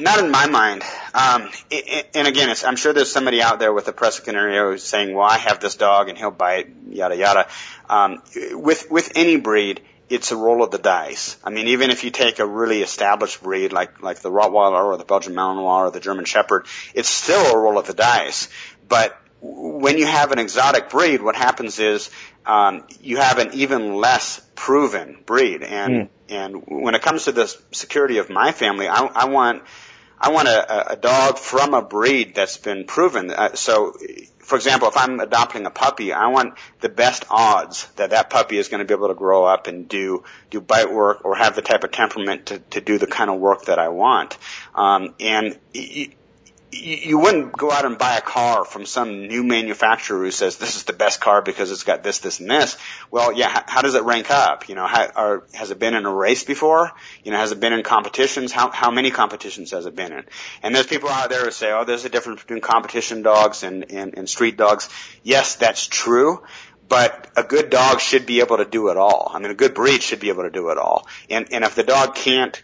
not in my mind. Um, it, it, and again, it's, I'm sure there's somebody out there with a Presa Canario who's saying, "Well, I have this dog and he'll bite," yada yada. Um, with with any breed, it's a roll of the dice. I mean, even if you take a really established breed like like the Rottweiler or the Belgian Malinois or the German Shepherd, it's still a roll of the dice. But when you have an exotic breed, what happens is um, you have an even less proven breed. And Mm. and when it comes to the security of my family, I, I want I want a, a dog from a breed that's been proven. Uh, so, for example, if I'm adopting a puppy, I want the best odds that that puppy is going to be able to grow up and do do bite work or have the type of temperament to, to do the kind of work that I want. Um, and you, wouldn't go out and buy a car from some new manufacturer who says this is the best car because it's got this, this, and this. Well, yeah, how, does it rank up? You know, how, are, has it been in a race before? You know, has it been in competitions? How, how many competitions has it been in? And there's people out there who say, oh, there's a difference between competition dogs and, and, and street dogs. Yes, that's true. But a good dog should be able to do it all. I mean, a good breed should be able to do it all. And, and if the dog can't,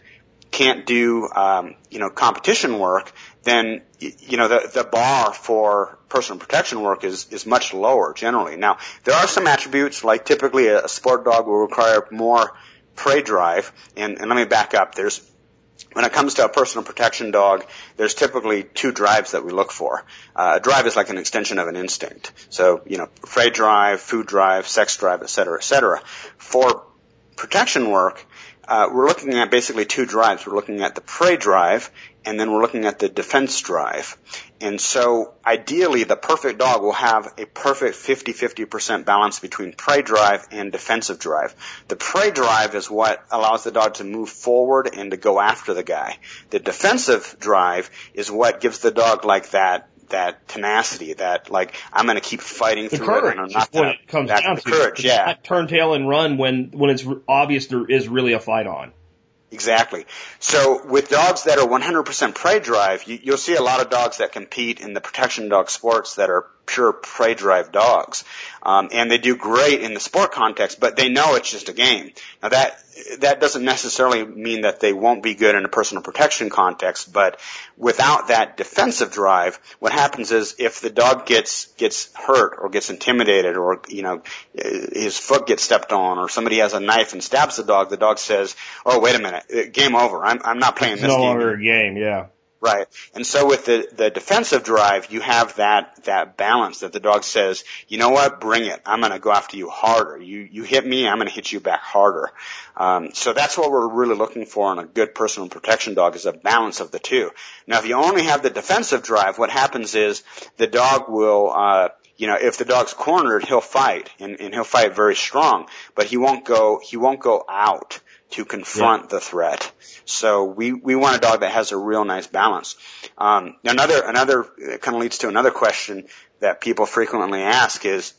can't do, um, you know, competition work, then you know the the bar for personal protection work is is much lower generally. Now there are some attributes like typically a, sport dog will require more prey drive, and, and let me back up. There's when it comes to a personal protection dog, there's typically two drives that we look for. Uh, a drive is like an extension of an instinct. So, you know, prey drive, food drive, sex drive, et cetera, et cetera. For protection work, uh, we're looking at basically two drives. We're looking at the prey drive and then we're looking at the defense drive. And so ideally the perfect dog will have a perfect 50-50% balance between prey drive and defensive drive. The prey drive is what allows the dog to move forward and to go after the guy. The defensive drive is what gives the dog like that that tenacity, that like I'm going to keep fighting the through courage it, and I'm not going it comes that's down the to courage, yeah. Turn tail and run when when it's obvious there is really a fight on. Exactly. So with dogs that are 100% prey drive, you, you'll see a lot of dogs that compete in the protection dog sports that are pure prey drive dogs, um, and they do great in the sport context, but they know it's just a game. Now that that doesn't necessarily mean that they won't be good in a personal protection context, but without that defensive drive, what happens is if the dog gets gets hurt or gets intimidated or you know his foot gets stepped on or somebody has a knife and stabs the dog, the dog says, "Oh, wait a minute, game over. I'm I'm not playing this no game." longer a game, yeah. Right. And so with the, the defensive drive, you have that, that balance that the dog says, you know what, bring it. I'm going to go after you harder. You, you hit me, I'm going to hit you back harder. Um, so that's what we're really looking for in a good personal protection dog is a balance of the two. Now if you only have the defensive drive, what happens is the dog will, uh, you know, if the dog's cornered, he'll fight and, and he'll fight very strong, but he won't go, he won't go out to confront the threat. So we, we want a dog that has a real nice balance. Um, another another kind of leads to another question that people frequently ask is,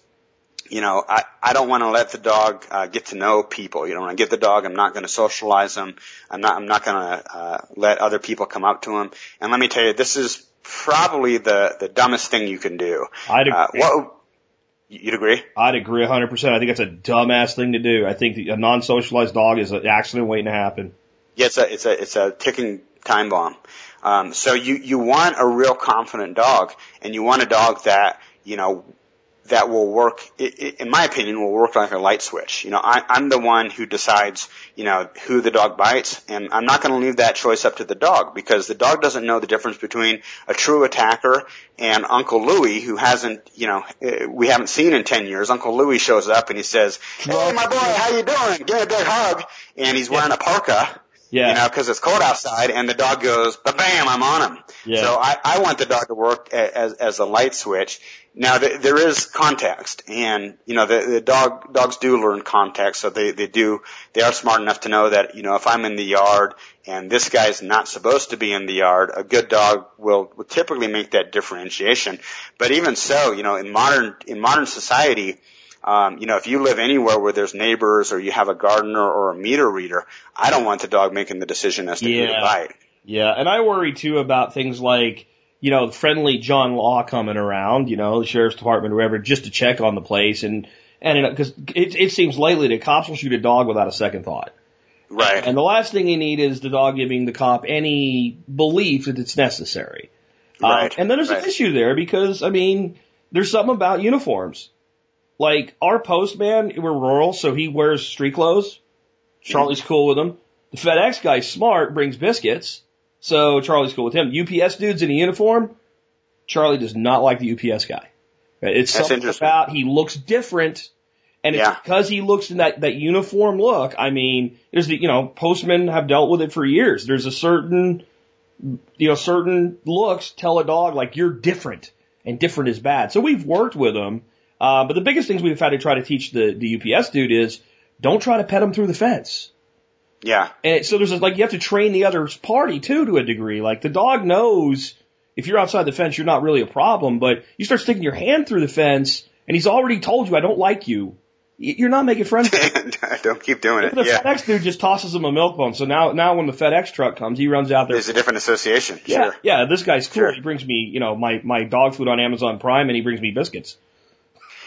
you know, I, I don't want to let the dog uh, get to know people. You know, when I get the dog, I'm not going to socialize them. I'm not I'm not going to uh, let other people come up to him. And let me tell you, this is probably the the dumbest thing you can do. I'd Uh, agree. what you'd agree? I'd agree 100%. I think that's a dumbass thing to do. I think a non-socialized dog is an accident waiting to happen. Yeah, it's a it's a it's a ticking time bomb. Um, so you you want a real confident dog, and you want a dog that you know that will work. in my opinion, will work like a light switch. You know, I, I'm the one who decides you know who the dog bites, and I'm not going to leave that choice up to the dog because the dog doesn't know the difference between a true attacker and Uncle Louie, who hasn't you know eh, we haven't seen in ten years. Uncle Louie shows up and he says, "Hey, my boy, how you doing? Give me a big hug." And he's wearing a parka Yeah. you know, because it's cold outside, and the dog goes, ba bam, I'm on him. Yeah. So I, I want the dog to work as as a light switch. Now th- there is context, and you know the, the dog dogs do learn context, so they they do they are smart enough to know that you know if I'm in the yard and this guy's not supposed to be in the yard, a good dog will, will typically make that differentiation. But even so, you know, in modern in modern society, um, you know, if you live anywhere where there's neighbors or you have a gardener or a meter reader, I don't want the dog making the decision as to who to bite. Yeah, and I worry too about things like, you know, friendly John Law coming around, you know, the sheriff's department or whatever, just to check on the place and, and you know because it, it seems lately that cops will shoot a dog without a second thought. Right. And the last thing you need is the dog giving the cop any belief that it's necessary. Um, Right, and then there's right. an issue there because, I mean, there's something about uniforms. Like our postman, we're rural, so he wears street clothes. Charlie's cool with him. The FedEx guy's smart, brings biscuits, so Charlie's cool with him. UPS dude's in a uniform. Charlie does not like the UPS guy. It's That's something about he looks different, and it's Yeah. because he looks in that that uniform look. I mean, there's the you know postmen have dealt with it for years. There's a certain you know certain looks tell a dog like you're different, and different is bad. So we've worked with them, uh, but the biggest things we've had to try to teach the the UPS dude is don't try to pet him through the fence. Yeah. And so there's a, like you have to train the other party too to a degree. Like the dog knows if you're outside the fence, you're not really a problem, but you start sticking your hand through the fence, and he's already told you I don't like you. You're not making friends. don't keep doing it. the Yeah. FedEx dude just tosses him a milk bone. So now, now when the FedEx truck comes, he runs out there. There's a different association. yeah, Sure. yeah, this guy's cool. Sure. He brings me, you know, my my dog food on Amazon Prime, and he brings me biscuits.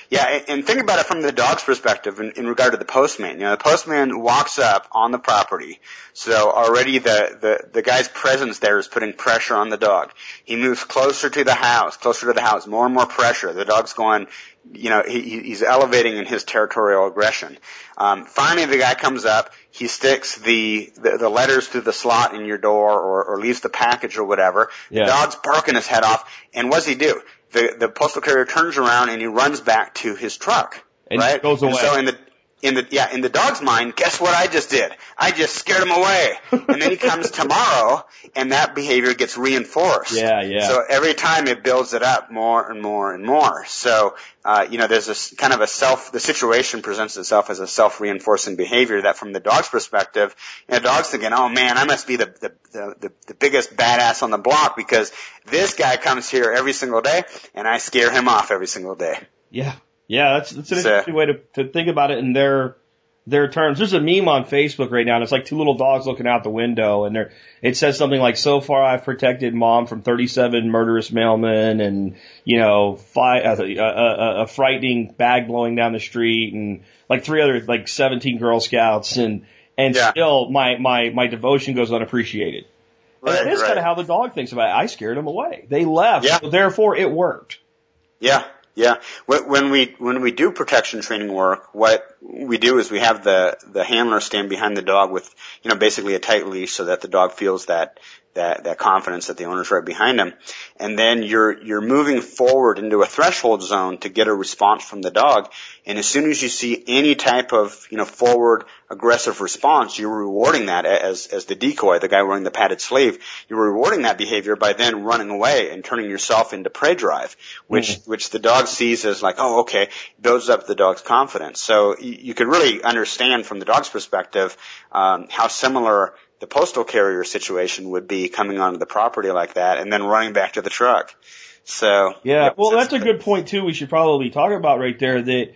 Yeah, and- and think about it from the dog's perspective in, in regard to the postman. You know, the postman walks up on the property, so already the, the, the guy's presence there is putting pressure on the dog. He moves closer to the house, closer to the house, more and more pressure. The dog's going, you know, he, he- he's elevating in his territorial aggression. Um, finally, the guy comes up. He sticks the, the the letters through the slot in your door, or, or leaves the package or whatever. Yeah. The dog's barking his head off, and what does he do? The the postal carrier turns around and he runs back to his truck. And right? goes away. And so in the in the yeah in the dog's mind, guess what I just did? I just scared him away. and then he comes tomorrow, and that behavior gets reinforced. Yeah, yeah. So every time it builds it up more and more and more. So, uh, you know, there's this kind of a self, the situation presents itself as a self-reinforcing behavior that from the dog's perspective, you know, the dog's thinking, oh man, I must be the, the, the, the, the biggest badass on the block because this guy comes here every single day and I scare him off every single day. Yeah. Yeah, that's that's an So- interesting way to, to think about it in their their terms. There's a meme on Facebook right now, and it's like two little dogs looking out the window, and they're it says something like, "So far, I've protected mom from 37 murderous mailmen, and you know, five, uh, a, a, a, a frightening bag blowing down the street, and like three other like 17 Girl Scouts, and and Yeah. still my my my devotion goes unappreciated." And that is kind of how the dog thinks about it. I scared them away. They left, Yeah. so therefore it worked. Yeah, yeah. When we when we do protection training work, what we do is we have the the handler stand behind the dog with you know basically a tight leash so that the dog feels that that that confidence that the owner's right behind him, and then you're you're moving forward into a threshold zone to get a response from the dog, and as soon as you see any type of you know forward aggressive response, you're rewarding that as as the decoy, the guy wearing the padded sleeve. You're rewarding that behavior by then running away and turning yourself into prey drive, which mm-hmm. which the dog sees as like, oh, okay, builds up the dog's confidence. So you, could really understand from the dog's perspective um, how similar the postal carrier situation would be coming onto the property like that and then running back to the truck. So Yeah, well, that's a good point too. We should probably talk about right there that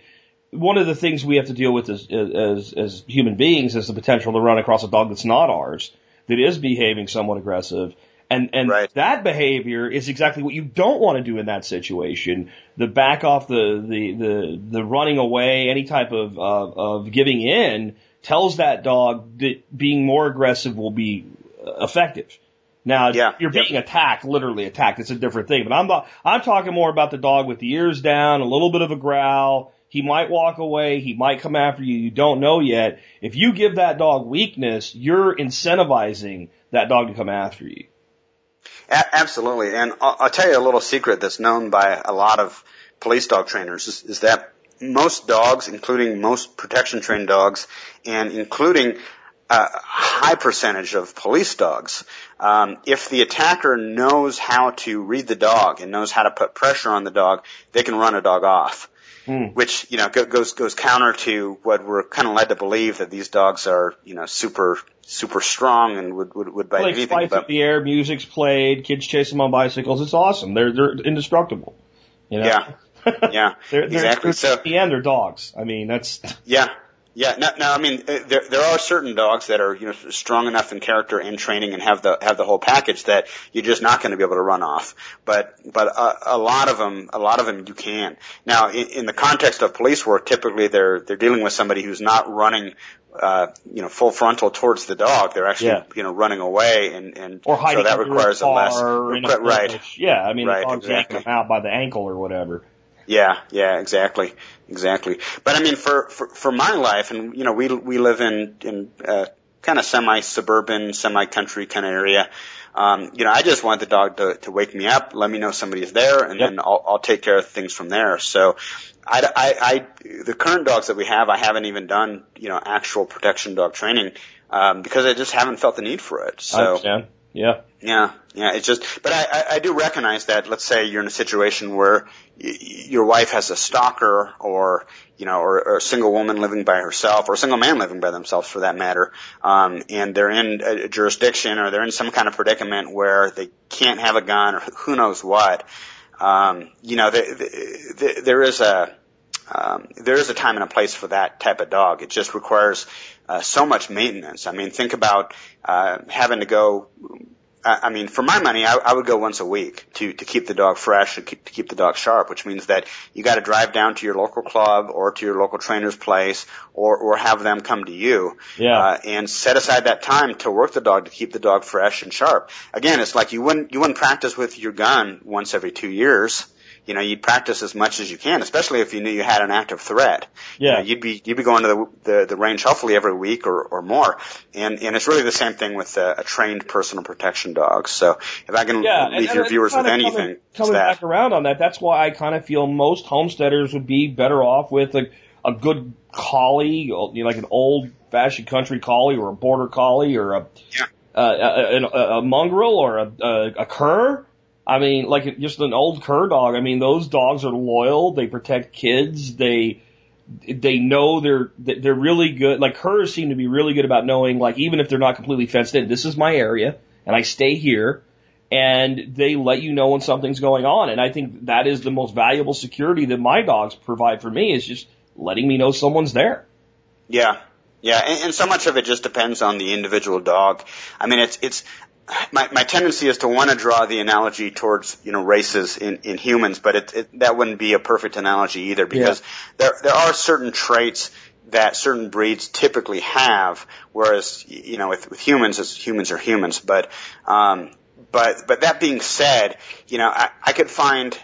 one of the things we have to deal with as as as human beings is the potential to run across a dog that's not ours, that is behaving somewhat aggressive. And and Right. that behavior is exactly what you don't want to do in that situation. The back off, the the the the running away, any type of of, of giving in tells that dog that being more aggressive will be uh, effective. Now, Yeah. you're being attacked, literally attacked. It's a different thing. But I'm not, I'm talking more about the dog with the ears down, a little bit of a growl. He might walk away. He might come after you. You don't know yet. If you give that dog weakness, you're incentivizing that dog to come after you. A- absolutely. And I'll, I'll tell you a little secret that's known by a lot of police dog trainers is, is that most dogs, including most protection trained dogs, and including a high percentage of police dogs, um, if the attacker knows how to read the dog and knows how to put pressure on the dog, they can run a dog off. Hmm. Which you know go, goes goes counter to what we're kind of led to believe that these dogs are you know super super strong and would would, would bite Like anything. But up the air, music's played, kids chase them on bicycles. It's awesome. They're they're indestructible. You know? yeah, yeah, They're, they're, exactly. So at the end, they're dogs. I mean, that's Yeah, yeah. No, no. I mean, uh, there there are certain dogs that are you know strong enough in character and training and have the have the whole package that you're just not going to be able to run off. But but a, a lot of them, a lot of them you can. Now, in, in the context of police work, typically they're they're dealing with somebody who's not running. Uh, you know, full frontal towards the dog. They're actually, Yeah. you know, running away, and and or hiding so that requires a less. a Right, right. Yeah, I mean, Right, the dog's exactly. them out by the ankle or whatever. Yeah, yeah, exactly, exactly. But I mean, for for, for my life, and you know, we we live in in uh, kind of semi suburban, semi country kind of area. Um, you know, I just want the dog to to wake me up, let me know somebody's there, and Yep. then I'll I'll take care of things from there. So. I, I, I, the current dogs that we have, I haven't even done, you know, actual protection dog training, um, because I just haven't felt the need for it. I So, understand. Yeah. yeah, yeah. It's just, but I, I, do recognize that. Let's say you're in a situation where y- your wife has a stalker, or you know, or, or a single woman living by herself, or a single man living by themselves, for that matter, um, and they're in a jurisdiction or they're in some kind of predicament where they can't have a gun, or who knows what. Um, you know, the, the, the, there is a um, there is a time and a place for that type of dog. It just requires uh, so much maintenance. I mean, think about uh, having to go I I mean, for my money, I, I would go once a week to to keep the dog fresh and keep, to keep the dog sharp, which means that you got to drive down to your local club or to your local trainer's place, or or have them come to you, Yeah. uh, and set aside that time to work the dog to keep the dog fresh and sharp. Again, it's like you wouldn't you wouldn't practice with your gun once every two years. You know, you'd practice as much as you can, especially if you knew you had an active threat. You Yeah. know, you'd be you'd be going to the the, the range hopefully every week or, or more, and and it's really the same thing with a, a trained personal protection dog. So if I can Yeah, leave and your it's viewers with anything, Coming, coming back around on that, that's why I kind of feel most homesteaders would be better off with a, a good collie, you know, like an old fashioned country collie or a border collie or a, Yeah. uh, a, a, a mongrel or a, a, a cur. I mean, like just an old cur dog. I mean, those dogs are loyal. They protect kids. They, they know they're they're really good. Like curs seem to be really good about knowing, like even if they're not completely fenced in, this is my area and I stay here. And they let you know when something's going on. And I think that is the most valuable security that my dogs provide for me is just letting me know someone's there. Yeah, yeah, and, and so much of it just depends on the individual dog. I mean, it's it's my my tendency is to want to draw the analogy towards you know races in in humans, but it, it that wouldn't be a perfect analogy either because there there are certain traits that certain breeds typically have, whereas you know with with humans, as humans are humans, but um, but but that being said, you know I, I could find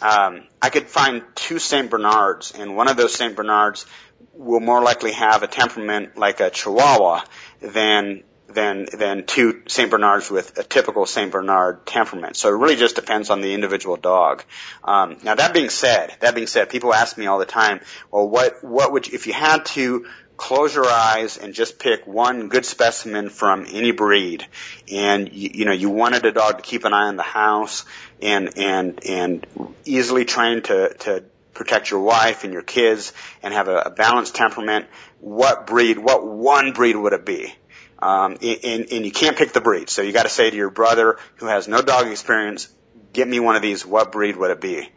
um, I could find two Saint Bernards, and one of those Saint Bernards will more likely have a temperament like a Chihuahua than than than two Saint Bernards with a typical Saint Bernard temperament. So it really just depends on the individual dog. Um, now that being said, that being said, people ask me all the time, well, what what would you, if you had to close your eyes and just pick one good specimen from any breed and you, you know you wanted a dog to keep an eye on the house and and and easily trained to to protect your wife and your kids and have a, a balanced temperament what breed what one breed would it be um, and, and you can't pick the breed. So you got to say to your brother who has no dog experience get me one of these. What breed would it be?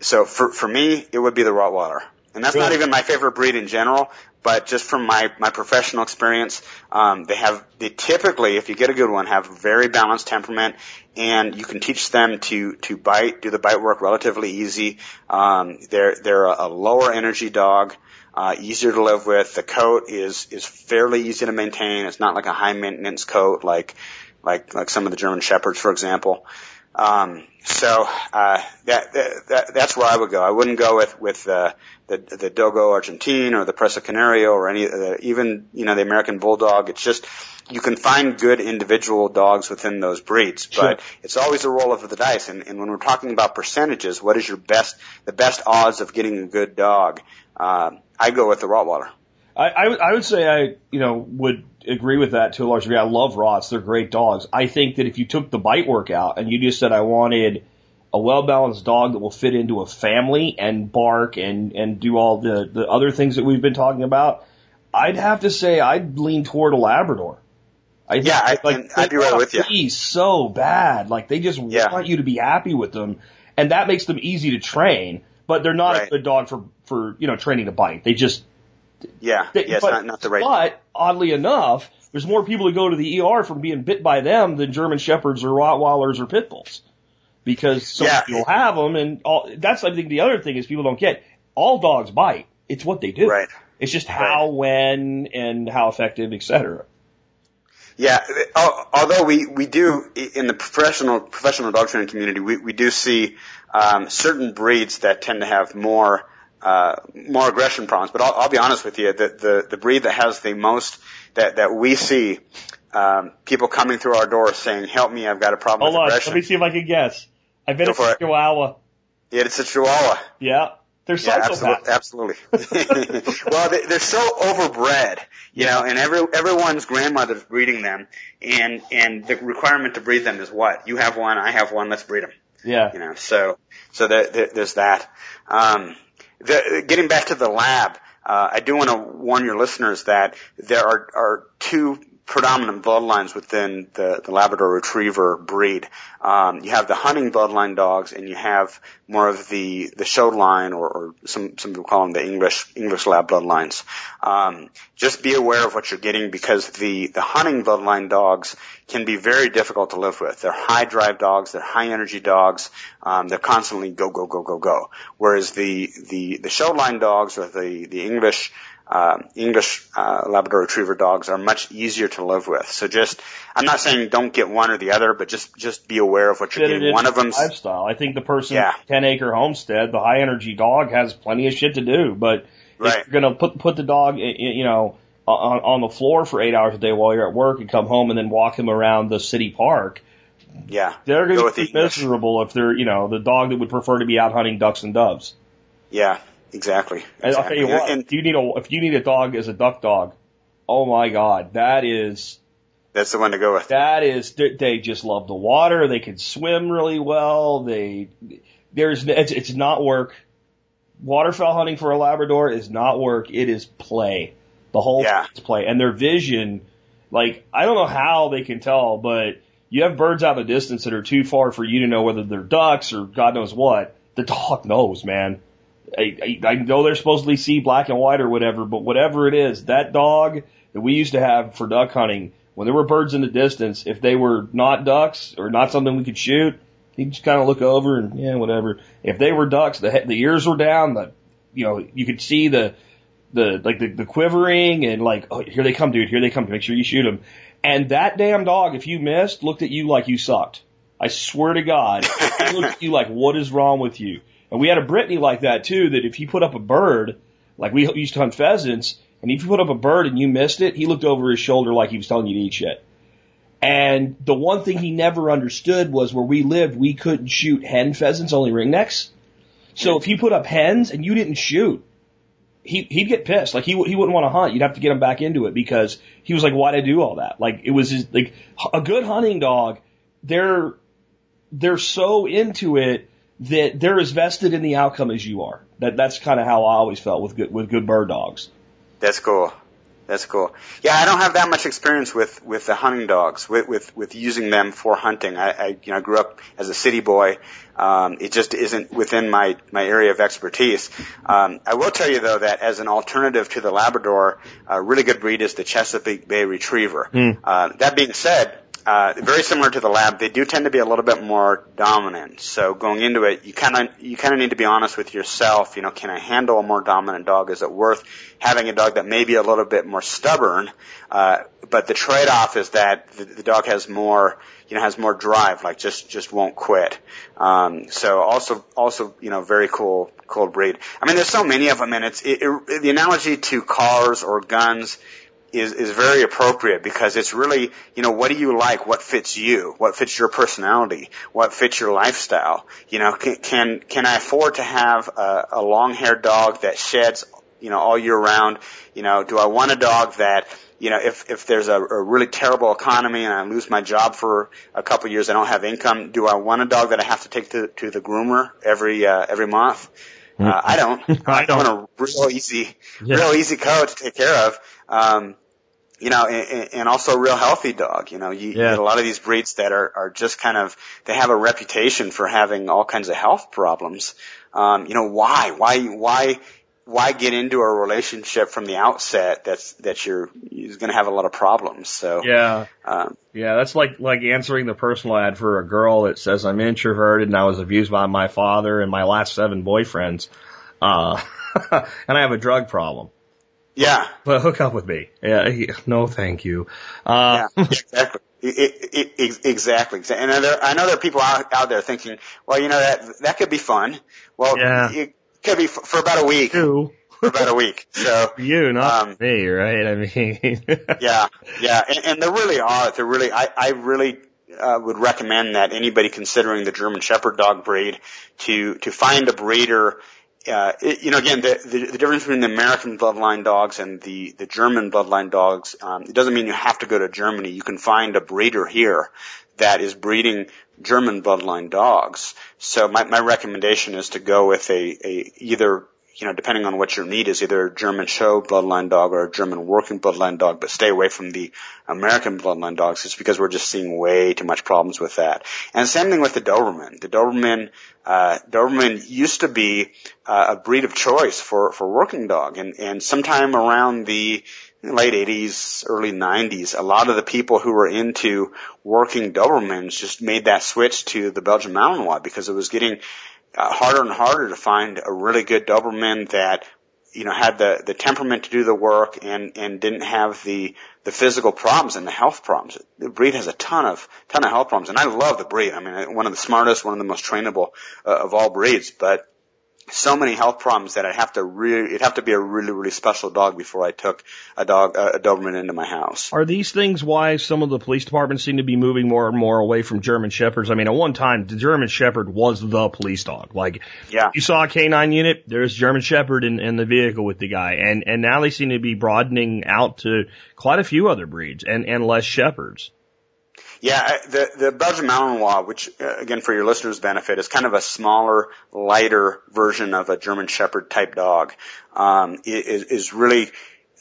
So for for me it would be the rottweiler. And that's not even my favorite breed in general but just from my my professional experience um, they have they typically if you get a good one have very balanced temperament and you can teach them to to bite do the bite work relatively easy. Um, they're they're a, a lower energy dog uh, easier to live with the coat is is fairly easy to maintain it's not like a high maintenance coat like like like some of the German shepherds for example um, so uh, that, that that's where I would go. I wouldn't go with with uh, the the Dogo Argentine or the Presa Canario or any uh, even you know the American Bulldog. It's just you can find good individual dogs within those breeds, but it's always a roll of the dice. And, and when we're talking about percentages, what is your best the best odds of getting a good dog? Uh, I go with the Rottweiler. I, I, would- would say I, you know, would agree with that to a large degree. I love Rots. They're great dogs. I think that if you took the bite work out and you just said I wanted a well-balanced dog that will fit into a family and bark and, and do all the, the other things that we've been talking about, I'd have to say I'd lean toward a Labrador. I think, Yeah, I- and I'd be right with you. So bad. Like they just Yeah. want you to be happy with them, and that makes them easy to train. But they're not a good dog for for you know training to bite. They just Yeah, they- yeah, it's but, not not the right. But oddly enough, there's more people who go to the ER from being bit by them than German Shepherds or Rottweilers or Pit Bulls, because so Yeah. people have them, and all, that's I think the other thing is people don't get. All dogs bite. It's what they do. Right. It's just how, when, and how effective, et cetera. Yeah, although we, we do in the professional professional dog training community, we, we do see um, certain breeds that tend to have more uh, more aggression problems. But I'll, I'll be honest with you, the, the the breed that has the most that that we see um, people coming through our door saying, "Help me, I've got a problem with aggression. Hold on, with let me see if I can guess. I bet Go it's a it. Chihuahua. Yeah, it's a Chihuahua. Yeah, they're Yeah, absolutely, absolutely. well, they, they're so overbred, you know, and every everyone's grandmother's breeding them, and and the requirement to breed them is what? You have one, I have one, let's breed them. Yeah. You know, so so there, there, there's that. Um, the, getting back to the lab, uh, I do want to warn your listeners that there are are two predominant bloodlines within the, the Labrador Retriever breed. Um, you have the hunting bloodline dogs, and you have more of the the show line, or, or some some people call them the English English Lab bloodlines. Um, just be aware of what you're getting because the the hunting bloodline dogs can be very difficult to live with. They're high drive dogs, they're high energy dogs, um, they're constantly go go go go go. Whereas the the the show line dogs or the the English uh, English uh, Labrador Retriever dogs are much easier to live with. So just, I'm not saying don't get one or the other, but just just be aware of what you're getting. One of them's lifestyle. I think the person yeah. ten acre homestead, the high energy dog has plenty of shit to do, but right. if you're gonna put put the dog, you know, on on the floor for eight hours a day while you're at work and come home and then walk him around the city park. Yeah, they're going to be miserable if they're, you know, the dog that would prefer to be out hunting ducks and doves. Yeah, Exactly. And I'll tell you what, and, if you need a if you need a dog as a duck dog, oh my god, that is that's the one to go with. That is they just love the water. They can swim really well. They there's it's, it's not work. Waterfowl hunting for a Labrador is not work. It is play. The whole yeah. is play, and their vision, like I don't know how they can tell, but you have birds out of the distance that are too far for you to know whether they're ducks or God knows what. The dog knows, man. I, I, know they're supposedly see black and white or whatever, but whatever it is, that dog that we used to have for duck hunting, when there were birds in the distance, if they were not ducks or not something we could shoot, he'd just kind of look over and yeah, whatever. If they were ducks, the the ears were down, the you know you could see the the like the, the quivering and like oh here they come, dude, here they come. Make sure you shoot them. And that damn dog, if you missed, looked at you like you sucked. I swear to God, looked at you like what is wrong with you. And we had a Brittany like that too, that if he put up a bird, like we used to hunt pheasants, and if you put up a bird and you missed it, he looked over his shoulder like he was telling you to eat shit. And the one thing he never understood was where we lived, we couldn't shoot hen pheasants, only ringnecks. So if he put up hens and you didn't shoot, he he'd get pissed. Like he he wouldn't want to hunt. You'd have to get him back into it because he was like, "Why'd I do all that?" Like it was his, like a good hunting dog. They're they're so into it that they're as vested in the outcome as you are. That that's kind of how I always felt with good with good bird dogs. That's cool. That's cool. Yeah, I don't have that much experience with with the hunting dogs, with with, with using them for hunting. I, I you know I grew up as a city boy. Um, it just isn't within my my area of expertise. Um, I will tell you though that as an alternative to the Labrador, a really good breed is the Chesapeake Bay Retriever. Mm. Uh, that being said, uh, very similar to the lab, they do tend to be a little bit more dominant. So going into it, you kind of you kind of need to be honest with yourself. You know, can I handle a more dominant dog? Is it worth having a dog that may be a little bit more stubborn? Uh, but the trade-off is that the, the dog has more, you know, has more drive, like just just won't quit. Um, so also also you know very cool cool breed. I mean, there's so many of them, and it's it, it, the analogy to cars or guns is, is very appropriate because it's really, you know, what do you like? What fits you? What fits your personality? What fits your lifestyle? You know, can, can, can I afford to have a, a long haired dog that sheds, you know, all year round? You know, do I want a dog that, you know, if, if there's a, a really terrible economy and I lose my job for a couple of years, I don't have income, do I want a dog that I have to take to, to the groomer every, uh, every month? Uh, I don't. I don't. Want a real easy, yeah. real easy coat to take care of. Um, you know, and, and also a real healthy dog. You know, you, yeah. you get a lot of these breeds that are, are just kind of, they have a reputation for having all kinds of health problems. Um, you know, why? Why, why, why get into a relationship from the outset that's, that you're, you're going to have a lot of problems. So, yeah. Um, yeah, that's like, like answering the personal ad for a girl that says I'm introverted and I was abused by my father and my last seven boyfriends. Uh, and I have a drug problem. Yeah. But hook up with me. Yeah. No, thank you. Uh, yeah, exactly. It, it, exactly. And I there, I know there are people out, out there thinking, well, you know, that, that could be fun. Well, yeah. it could be for, for about a week. Two. for about a week. So you, not um, me, right? I mean, yeah, yeah, and, and there really are. There really, I, I really uh, would recommend that anybody considering the German Shepherd dog breed to to find a breeder uh, it, you know, again, the, the, the difference between the American bloodline dogs and the, the German bloodline dogs, um, it doesn't mean you have to go to Germany. You can find a breeder here that is breeding German bloodline dogs. So my, my recommendation is to go with a, a either you know, depending on what your need is, either a German show bloodline dog or a German working bloodline dog, but stay away from the American bloodline dogs. It's because we're just seeing way too much problems with that. And same thing with the Doberman. The Doberman, uh, Doberman used to be uh, a breed of choice for, for working dog. And, and sometime around the late 80s, early 90s, a lot of the people who were into working Dobermans just made that switch to the Belgian Malinois because it was getting uh, harder and harder to find a really good Doberman that you know had the the temperament to do the work and and didn't have the the physical problems and the health problems. The breed has a ton of ton of health problems, and I love the breed. I mean, one of the smartest, one of the most trainable uh, of all breeds, but so many health problems that I'd have to really, it'd have to be a really, really special dog before I took a dog, a Doberman into my house. Are these things why some of the police departments seem to be moving more and more away from German Shepherds? I mean, at one time, the German Shepherd was the police dog. Like, yeah. you saw a canine unit, there's German Shepherd in, in the vehicle with the guy. And, and now they seem to be broadening out to quite a few other breeds and, and less Shepherds. Yeah, the the Belgian Malinois, which uh, again for your listeners' benefit, is kind of a smaller, lighter version of a German Shepherd type dog. Um, is, is really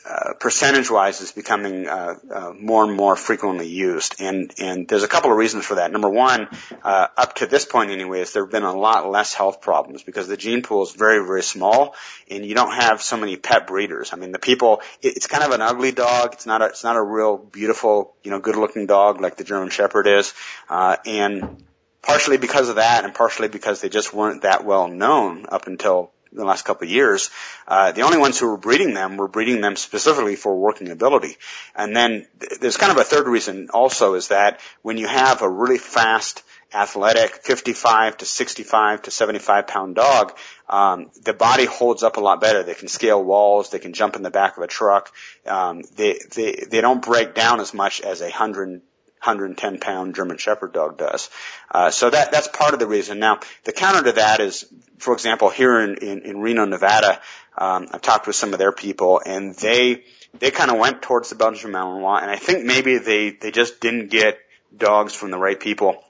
uh, percentage-wise is becoming uh, uh, more and more frequently used, and and there's a couple of reasons for that. Number one, uh, up to this point, anyways, there have been a lot less health problems because the gene pool is very very small, and you don't have so many pet breeders. I mean, the people, it, it's kind of an ugly dog. It's not a it's not a real beautiful, you know, good-looking dog like the German Shepherd is, uh, and partially because of that, and partially because they just weren't that well known up until the last couple of years, uh, the only ones who were breeding them were breeding them specifically for working ability. And then th- there's kind of a third reason also is that when you have a really fast, athletic 55 to 65 to 75 pound dog, um, the body holds up a lot better. They can scale walls. They can jump in the back of a truck. Um, they, they, they don't break down as much as a hundred 110 pound German Shepherd dog does. Uh, so that that's part of the reason. Now the counter to that is, for example, here in in, in Reno, Nevada, um, I've talked with some of their people, and they they kind of went towards the Belgian Malinois, and I think maybe they they just didn't get dogs from the right people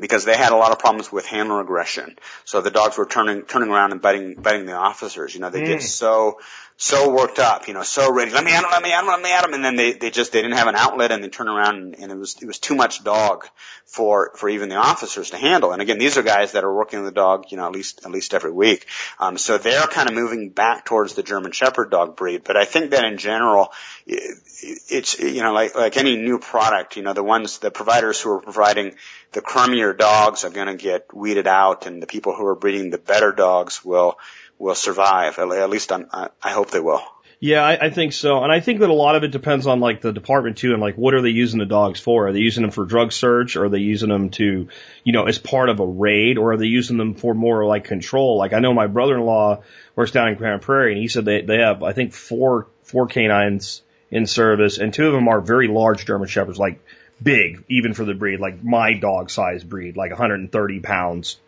because they had a lot of problems with handler aggression. So the dogs were turning turning around and biting biting the officers. You know, they mm. get so so worked up, you know, so ready. Let me at him, let me at him, let me at him. And then they, they just, they didn't have an outlet and they turn around and, and it was, it was too much dog for, for even the officers to handle. And again, these are guys that are working the dog, you know, at least, at least every week. Um, so they're kind of moving back towards the German Shepherd dog breed. But I think that in general, it's, you know, like, like any new product, you know, the ones, the providers who are providing the crummier dogs are going to get weeded out and the people who are breeding the better dogs will, will survive. At least I'm, I hope they will. Yeah, I, I think so. And I think that a lot of it depends on like the department too and like what are they using the dogs for? Are they using them for drug search? Or are they using them to, you know, as part of a raid? Or are they using them for more like control? Like I know my brother-in-law works down in Grand Prairie and he said they, they have, I think four, four canines in service and two of them are very large German Shepherds, like big, even for the breed, like my dog size breed, like 130 pounds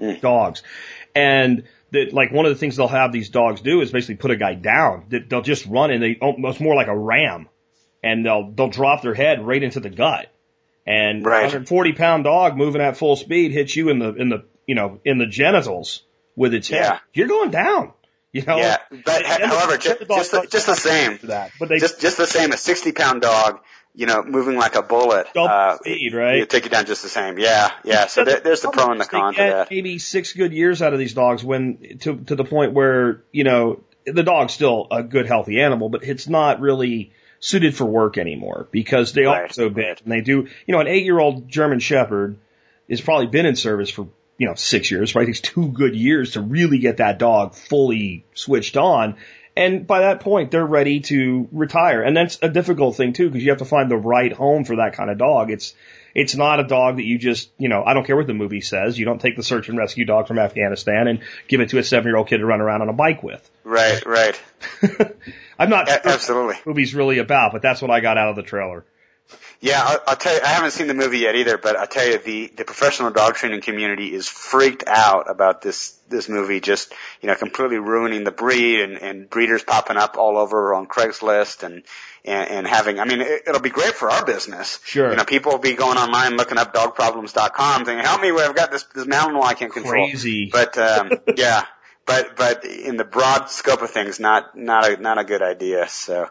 mm. dogs. And that like one of the things they'll have these dogs do is basically put a guy down. That they'll just run and they oh, almost more like a ram, and they'll they'll drop their head right into the gut. And right. 140 pound dog moving at full speed hits you in the in the you know in the genitals with its head. Yeah. You're going down. You know. Yeah, but however, just, just, the, just the same. That. But they just just the same. A 60 pound dog you know, moving like a bullet. uh, speed, right? You take you down just the same. Yeah, yeah. So there, there's the pro and the con to that. Maybe six good years out of these dogs when to to the point where you know the dog's still a good healthy animal, but it's not really suited for work anymore because they right. are so big and they do. You know, an eight year old German Shepherd has probably been in service for you know six years. Right, it takes two good years to really get that dog fully switched on. And by that point, they're ready to retire. And that's a difficult thing too, because you have to find the right home for that kind of dog. It's, it's not a dog that you just, you know, I don't care what the movie says. You don't take the search and rescue dog from Afghanistan and give it to a seven year old kid to run around on a bike with. Right, right. I'm not sure absolutely what the movie's really about, but that's what I got out of the trailer. Yeah, I'll, I'll tell you, I haven't seen the movie yet either, but I'll tell you, the, the professional dog training community is freaked out about this, this movie just, you know, completely ruining the breed and, and breeders popping up all over on Craigslist and, and, and having, I mean, it, it'll be great for our business. Sure. You know, people will be going online looking up dogproblems.com thinking, help me, I've got this, this Malinois I can't control. Crazy. But, um, yeah. but but in the broad scope of things, not not a not a good idea. So.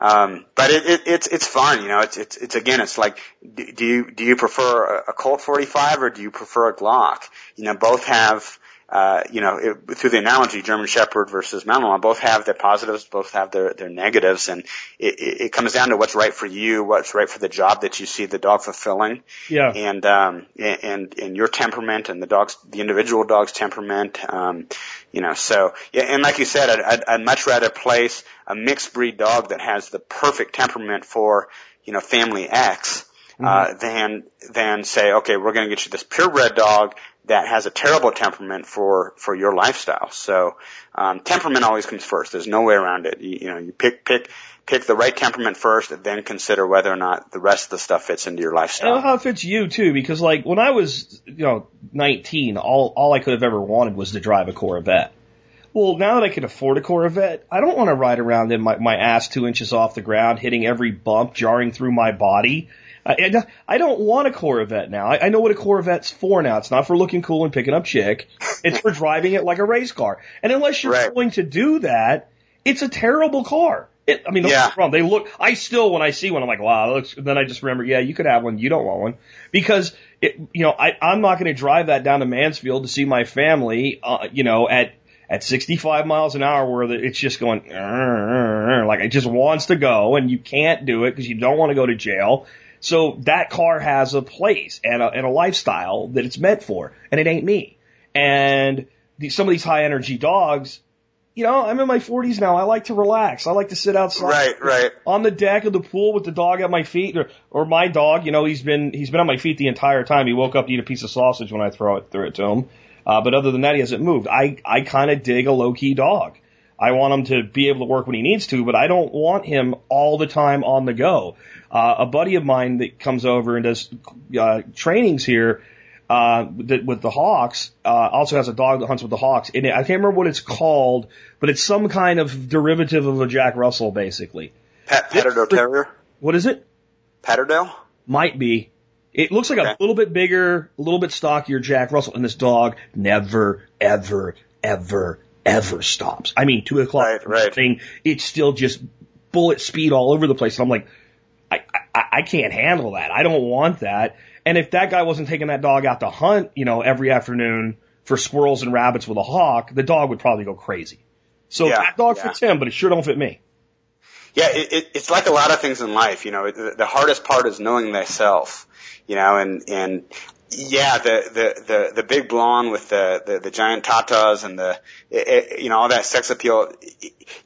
Um, but it, it, it's it's fun, you know. It's it's it's again, it's like, do you do you prefer a, a Colt 45 or do you prefer a Glock? You know, both have uh, you know, it, through the analogy, German Shepherd versus Malinois, both have their positives, both have their, their negatives, and it, it, it comes down to what's right for you, what's right for the job that you see the dog fulfilling. Yeah. And, um, and, and your temperament and the dog's, the individual dog's temperament, um, you know, so, yeah, and like you said, I'd, I'd, I'd much rather place a mixed breed dog that has the perfect temperament for, you know, family X, uh, mm-hmm. than, than say, okay, we're going to get you this purebred dog that has a terrible temperament for for your lifestyle. So um, temperament always comes first. There's no way around it. You, you know, you pick pick pick the right temperament first, and then consider whether or not the rest of the stuff fits into your lifestyle. And how it fits you too, because like when I was you know 19, all all I could have ever wanted was to drive a Corvette. Well, now that I can afford a Corvette, I don't want to ride around in my, my ass two inches off the ground, hitting every bump, jarring through my body. I, I don't want a Corvette now. I, I know what a Corvette's for now. It's not for looking cool and picking up chick. It's for driving it like a race car. And unless you're right. going to do that, it's a terrible car. It, I mean, don't yeah. wrong. They look, I still, when I see one, I'm like, wow, looks, then I just remember, yeah, you could have one. You don't want one. Because, it, you know, I, I'm not going to drive that down to Mansfield to see my family, uh, you know, at, at 65 miles an hour where it's just going, like it just wants to go and you can't do it because you don't want to go to jail. So that car has a place and a, and a lifestyle that it's meant for, and it ain't me. And the, some of these high energy dogs, you know, I'm in my 40s now. I like to relax. I like to sit outside, right, right, on the deck of the pool with the dog at my feet, or or my dog. You know, he's been he's been on my feet the entire time. He woke up to eat a piece of sausage when I throw it threw it to him. Uh, but other than that, he hasn't moved. I I kind of dig a low key dog. I want him to be able to work when he needs to, but I don't want him all the time on the go. Uh, a buddy of mine that comes over and does uh, trainings here uh, with, with the Hawks uh, also has a dog that hunts with the Hawks. And I can't remember what it's called, but it's some kind of derivative of a Jack Russell, basically. Pat Patterdale Terrier. What is it? Patterdale. Might be. It looks like okay. a little bit bigger, a little bit stockier Jack Russell, and this dog never, ever, ever, ever stops. I mean, two o'clock right, right. thing, it's still just bullet speed all over the place. And I'm like, I, I, I can't handle that. I don't want that. And if that guy wasn't taking that dog out to hunt, you know, every afternoon for squirrels and rabbits with a hawk, the dog would probably go crazy. So yeah, that dog yeah. fits him, but it sure don't fit me. Yeah, it, it, it's like a lot of things in life. You know, the, the hardest part is knowing thyself. You know, and and yeah, the the the the big blonde with the the, the giant tatas and the it, you know all that sex appeal.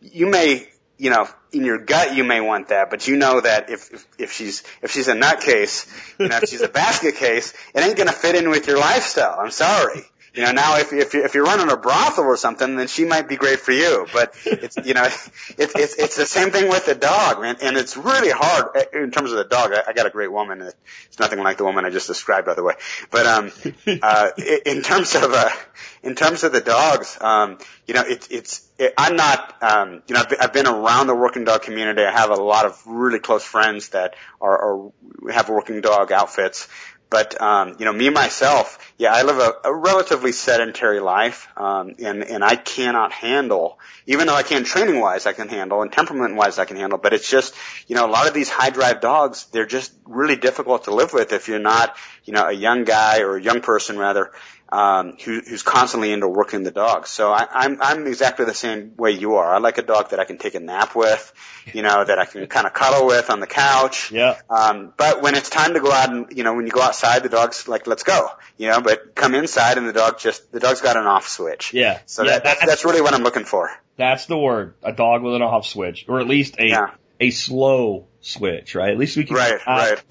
You may you know, in your gut you may want that, but you know that if if, if she's if she's a nutcase, you know, if she's a basket case, it ain't gonna fit in with your lifestyle. I'm sorry. You know, now if if if you're running a brothel or something, then she might be great for you. But it's you know, it's it's it's the same thing with the dog, man. And it's really hard uh, in terms of the dog. I, I got a great woman. It's nothing like the woman I just described, by the way. But um, uh, in terms of uh, in terms of the dogs, um, you know, it's it's it, I'm not um, you know I've been around the working dog community. I have a lot of really close friends that are, are have working dog outfits. But um, you know, me myself, yeah, I live a, a relatively sedentary life, um, and and I cannot handle, even though I can training wise, I can handle, and temperament wise, I can handle. But it's just, you know, a lot of these high drive dogs, they're just really difficult to live with if you're not, you know, a young guy or a young person rather, um, who, who's constantly into working the dog. So I, I'm I'm exactly the same way you are. I like a dog that I can take a nap with, you know, that I can kind of cuddle with on the couch. Yeah. Um, but when it's time to go out and you know when you go outside, the dog's like, let's go, you know. But come inside and the dog just the dog's got an off switch. Yeah. So yeah, that, that's that's really what I'm looking for. That's the word, a dog with an off switch, or at least a yeah. a slow switch, right? At least we can right, out, right.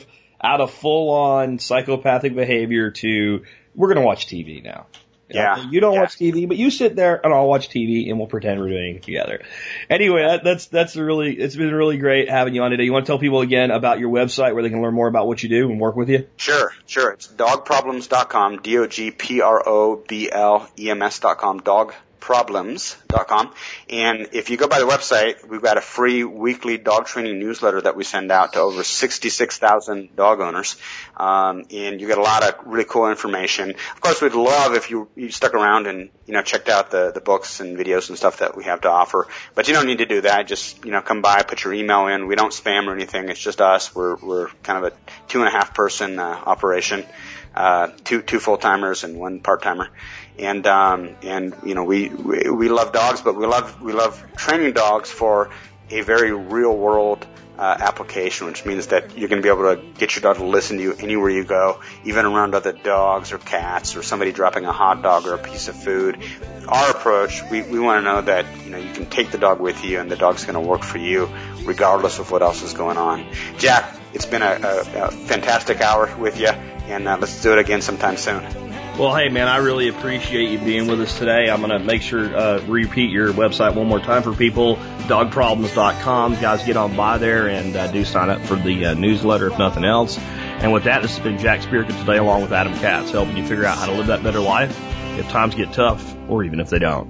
out of full on psychopathic behavior to we're going to watch TV now. Yeah. You don't yeah. watch TV, but you sit there and I'll watch TV and we'll pretend we're doing it together. Anyway, that, that's, that's really, it's been really great having you on today. You want to tell people again about your website where they can learn more about what you do and work with you? Sure, sure. It's dogproblems.com, D-O-G-P-R-O-B-L-E-M-S.com, dogproblems.com. And if you go by the website, we've got a free weekly dog training newsletter that we send out to over 66,000 dog owners. Um, and you get a lot of really cool information. Of course, we'd love if you, you stuck around and, you know, checked out the, the books and videos and stuff that we have to offer. But you don't need to do that. Just, you know, come by, put your email in. We don't spam or anything. It's just us. We're, we're kind of a two and a half person, uh, operation. Uh, two, two full timers and one part timer and um, and you know we, we we love dogs, but we love we love training dogs for a very real world uh, application, which means that you're going to be able to get your dog to listen to you anywhere you go, even around other dogs or cats or somebody dropping a hot dog or a piece of food. Our approach, we, we want to know that you know you can take the dog with you and the dog's going to work for you regardless of what else is going on. Jack, it's been a, a, a fantastic hour with you, and uh, let's do it again sometime soon. Well, hey man, I really appreciate you being with us today. I'm going to make sure uh, repeat your website one more time for people. Dogproblems.com. Guys, get on by there and uh, do sign up for the uh, newsletter if nothing else. And with that, this has been Jack Spirko today, along with Adam Katz, helping you figure out how to live that better life if times get tough, or even if they don't.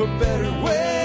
a better way.